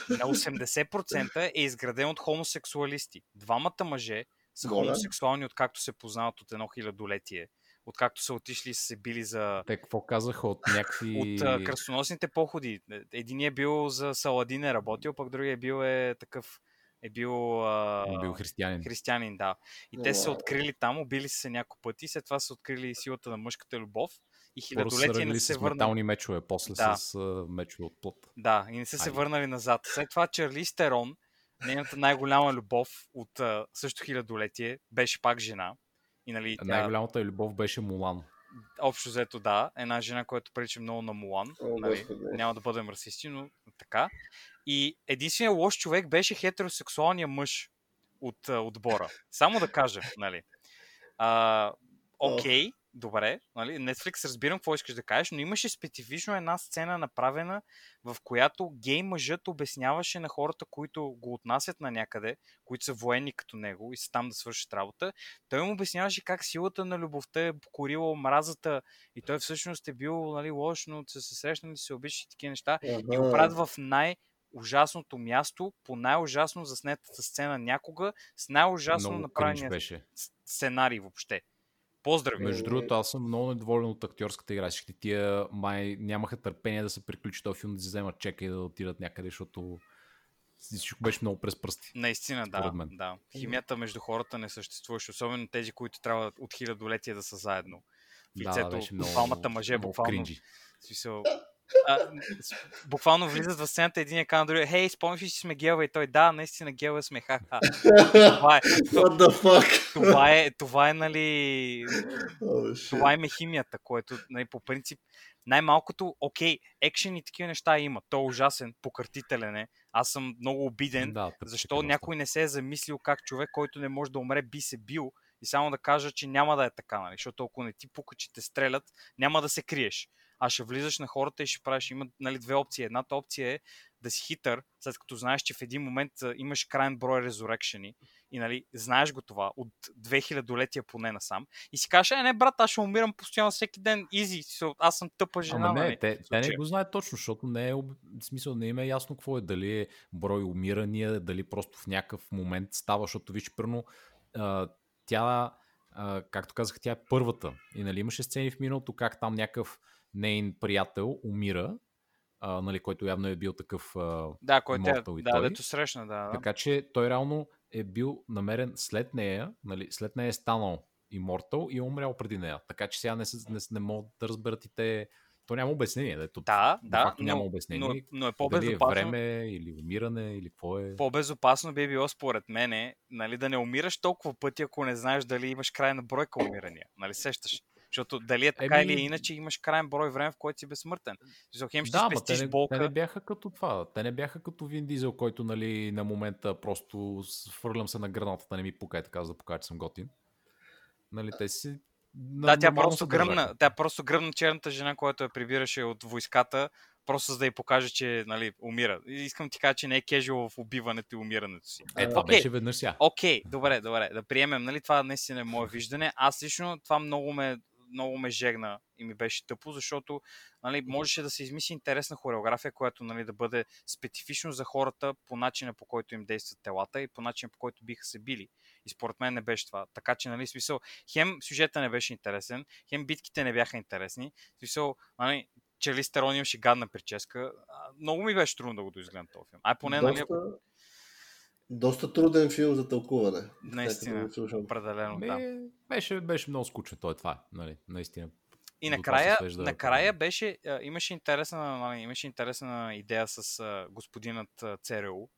на 80% е изграден от хомосексуалисти. Двамата мъже са хомосексуални, откакто се познават от едно хилядолетие откакто са отишли и са се били за... Те какво казаха от някакви... от а, кръстоносните походи. Един е бил за Саладин е работил, пък другия е бил е такъв е бил, а... бил християнин. християнин, да. И те са открили там, убили се няколко пъти, след това са открили силата на мъжката любов и хилядолетия не се върнали. с метални мечове, после да. с uh, мечове от плът. Да, и не са Ай. се върнали назад. След това Чарли Стерон, нейната най-голяма любов от uh, също хилядолетие, беше пак жена. И, нали, тя... Най-голямата любов беше Мулан. Общо взето да, една жена, която прилича много на Мулан. О, нали, няма да бъдем расисти, но така. И единственият лош човек беше хетеросексуалният мъж от отбора. Само да кажа, нали. А, окей, добре, нали, Netflix разбирам какво искаш да кажеш, но имаше специфично една сцена направена, в която гей мъжът обясняваше на хората, които го отнасят на някъде, които са военни като него и са там да свършат работа, той му обясняваше как силата на любовта е покорила омразата и той всъщност е бил нали, лош, но са се срещнали, се обичат и такива неща uh-huh. и го правят в най- ужасното място, по най-ужасно заснетата сцена някога, с най-ужасно направения сценарий въобще. Поздрави! Между другото, аз съм много недоволен от актьорската игра. Всички тия май нямаха търпение да се приключи този филм, да си вземат чека и да отидат някъде, защото всичко беше много през пръсти. Наистина, да, мен. да. Химията между хората не съществуваше, особено тези, които трябва от хилядолетия да са заедно. В лицето, да, много, двамата мъже, буквално. Кринджи. Смисъл, а, буквално влизат в сцената един е казва другия, хей, спомняш ли си сме гела и той, да, наистина гела сме, ха-ха. Това е, What the fuck? Това е, това е, нали, oh, това е мехимията, което, нали, по принцип, най-малкото, окей, екшен и такива неща има. Той е ужасен, пократителен е. Аз съм много обиден, да, защо някой не се е замислил как човек, който не може да умре, би се бил и само да кажа, че няма да е така, нали? защото ако не ти пука, че те стрелят, няма да се криеш а ще влизаш на хората и ще правиш. Има нали, две опции. Едната опция е да си хитър, след като знаеш, че в един момент имаш крайен брой резурекшени и нали, знаеш го това от 2000 летия поне насам и си кажеш, е, не брат, аз ще умирам постоянно всеки ден, изи, аз съм тъпа жена. Ама не, нали? те, те не го знаят точно, защото не е, в смисъл, не им е ясно какво е, дали е брой умирания, дали просто в някакъв момент става, защото виж, първо, тя, както казах, тя е първата. И нали имаше сцени в миналото, как там някакъв нейн приятел умира, а, нали, който явно е бил такъв а, да, който е, да, дето срещна, да, да. Така че той реално е бил намерен след нея, нали, след нея е станал имортал и е умрял преди нея. Така че сега не, не, не могат да разберат и те то няма обяснение. Дето, да, да. Факто но, няма обяснение. Но, но е по-безопасно. Дали е време или умиране или какво е. По-безопасно би било според мене, нали, да не умираш толкова пъти, ако не знаеш дали имаш крайна бройка умирания. Нали, сещаш? Защото дали е така Еми... или иначе имаш крайен брой време, в който си безсмъртен. Хем ще да, спестиш те не, болка. Те не бяха като това. Те не бяха като Вин Дизел, който нали, на момента просто свърлям се на гранатата, не ми пукай така, за да покажа, че съм готин. Нали, те си да, тя просто, гръмна, тя просто гръмна черната жена, която я прибираше от войската, просто за да й покаже, че нали, умира. Искам ти кажа, че не е кежуал в убиването и умирането си. Е, това okay. беше веднъж сега. Окей, okay, добре, добре. Да приемем, нали, това наистина е мое виждане. Аз лично това много ме много ме жегна и ми беше тъпо, защото нали, можеше да се измисли интересна хореография, която нали, да бъде специфично за хората по начина по който им действат телата и по начина по който биха се били. И според мен не беше това. Така че, нали, смисъл, хем сюжета не беше интересен, хем битките не бяха интересни. Смисъл, нали, че Листерон имаше гадна прическа. Много ми беше трудно да го доизгледам този филм. Ай, поне, Доста... нали, доста труден филм за тълкуване. Наистина, да определено, да. Беше, беше много скучен той, това е, нали, наистина. И накрая, накрая беше, имаше интересна, нали, имаше интересна идея с господинът ЦРУ,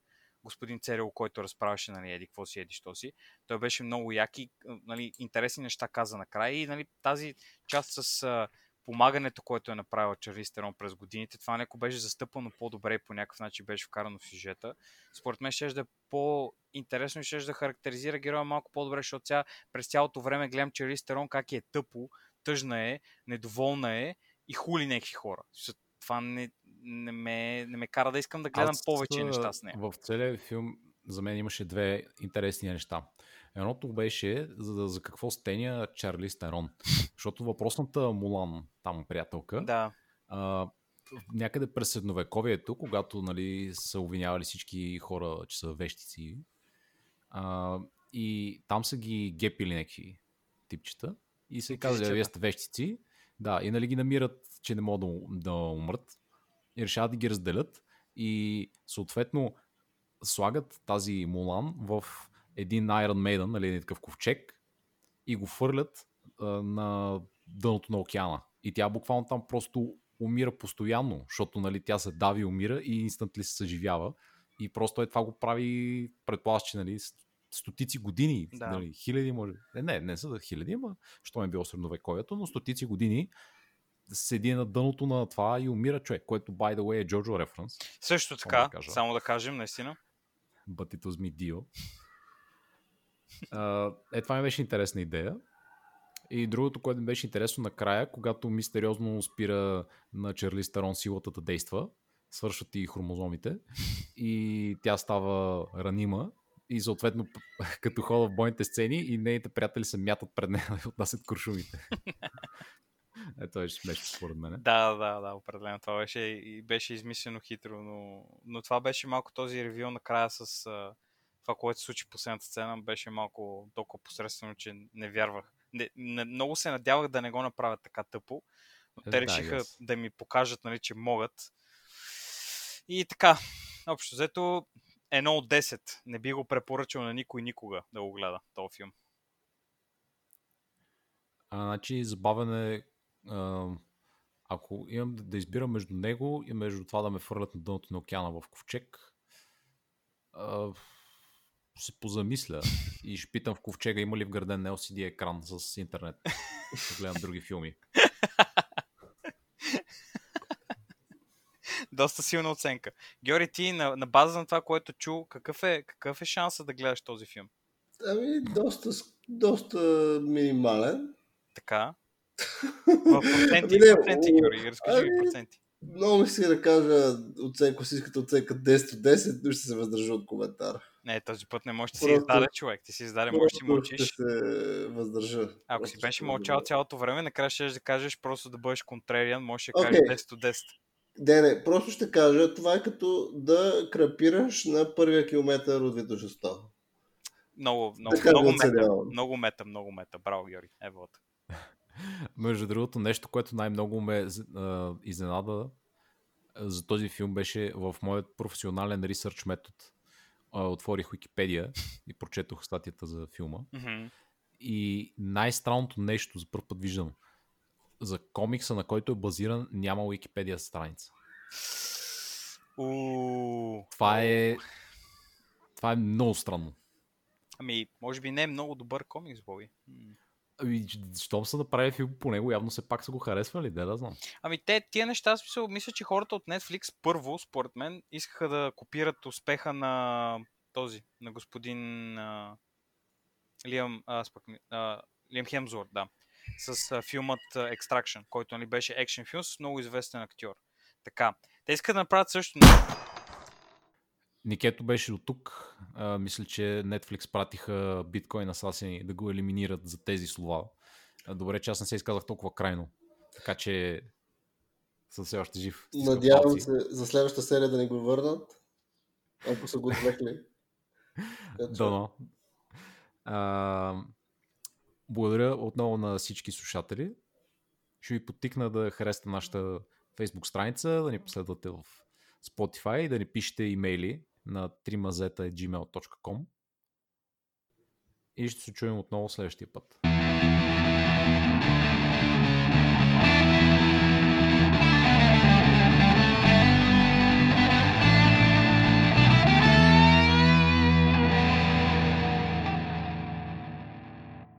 господин Церел, който разправяше, нали, еди, какво си, еди, що си. Той беше много яки, нали, интересни неща каза накрая и нали, тази част с а, помагането, което е направил Чарли Стерон през годините, това неко беше застъпано по-добре и по някакъв начин беше вкарано в сюжета. Според мен ще да е по-интересно и ще да характеризира героя малко по-добре, защото сега през цялото време гледам Чарли Стерон как е тъпо, тъжна е, недоволна е и хули някакви хора. Това не, не, ме, не ме кара да искам да гледам Аз, повече неща с нея. В целия филм за мен имаше две интересни неща. Едното беше за, за какво стеня Чарли Стерон. Защото въпросната Мулан, там приятелка, да. а, някъде през средновековието, когато нали, са обвинявали всички хора, че са вещици, а, и там са ги гепили някакви типчета и са казали, вие сте вещици, да, и нали ги намират, че не могат да, да умрат. И решават да ги разделят. И съответно слагат тази Мулан в един Iron Maiden, нали, един такъв ковчег и го фърлят а, на дъното на океана. И тя буквално там просто умира постоянно, защото нали, тя се дави умира и инстантли се съживява. И просто е това го прави, предполагаш, че нали, стотици години, да. нали, хиляди може. Не, не, не са хиляди, ама що е било средновековието, но стотици години седи на дъното на това и умира човек, което, by the way, е Джорджо референс. Също така, да само да кажем, наистина. But it was me deal. Е, това ми беше интересна идея. И другото, което ми беше интересно накрая, когато мистериозно спира на Черли Старон силата да действа, свършват и хромозомите и тя става ранима и съответно като хода в бойните сцени и нейните приятели се мятат пред нея и отнасят куршумите. Ето беше смешно според мен. Да, да, да, определено. Това беше, беше измислено хитро, но, но това беше малко този ревю накрая с това, което се случи в последната сцена, беше малко толкова посредствено, че не вярвах. Не, не, много се надявах да не го направят така тъпо, но те да, решиха yes. да ми покажат, нали, че могат. И така, общо взето, едно от 10. Не би го препоръчал на никой никога да го гледа този филм. А, значи, забавен е ако имам да избирам между него и между това да ме фърлят на дъното на океана в ковчег, а, се позамисля и ще питам в ковчега има ли вграден LCD екран с интернет. да гледам други филми. Доста силна оценка. Георги, ти на, на база на това, което чу, какъв е, какъв е шанса да гледаш този филм? Ами, доста, доста минимален. Така. В проценти, ами, не, проценти, Георги, разкажи ами, проценти. Много ми си да кажа оценка, ако си искате оценка 10 от 10, но ще се въздържа от коментар. Не, този път не можеш да си издаде човек. Ти си издаде, можеш да си мълчиш. Ще се въздържа. Ако си беше мълчал цялото време, накрая ще да кажеш просто да бъдеш контрериан, можеш да кажеш okay. 10 от 10. Не, не, просто ще кажа, това е като да крапираш на първия километър от Витошеста. Много, много, много мета, много мета, много мета. Браво, Георги. Ево. Между другото, нещо, което най-много ме а, изненада за този филм беше в моят професионален ресърч метод. Отворих Википедия и прочетох статията за филма. Mm-hmm. И най-странното нещо, за първ път виждам, за комикса, на който е базиран, няма Википедия страница. Това е... Това е много странно. Ами, може би не е много добър комикс, Боби. Ами, щом са направили филм по него, явно се пак са го харесвали, да, да знам. Ами те, тия неща, смисъл, мисля, че хората от Netflix първо, според мен, искаха да копират успеха на този, на господин а, Лиам, а, спак, а, Лиам Хемзворд, да, с а, филмът Extraction, който нали, беше екшен филм с много известен актьор. Така, те искат да направят също Никето беше до тук. А, мисля, че Netflix пратиха биткоин асасини да го елиминират за тези слова. А, добре, че аз не се изказах толкова крайно. Така че съм все още жив. Надявам се за следващата серия да ни го върнат. Ако са го отвлекли. Дано. благодаря отново на всички слушатели. Ще ви подтикна да харесате нашата Facebook страница, да ни последвате в Spotify да ни пишете имейли на trimazeta.gmail.com и ще се чуем отново следващия път.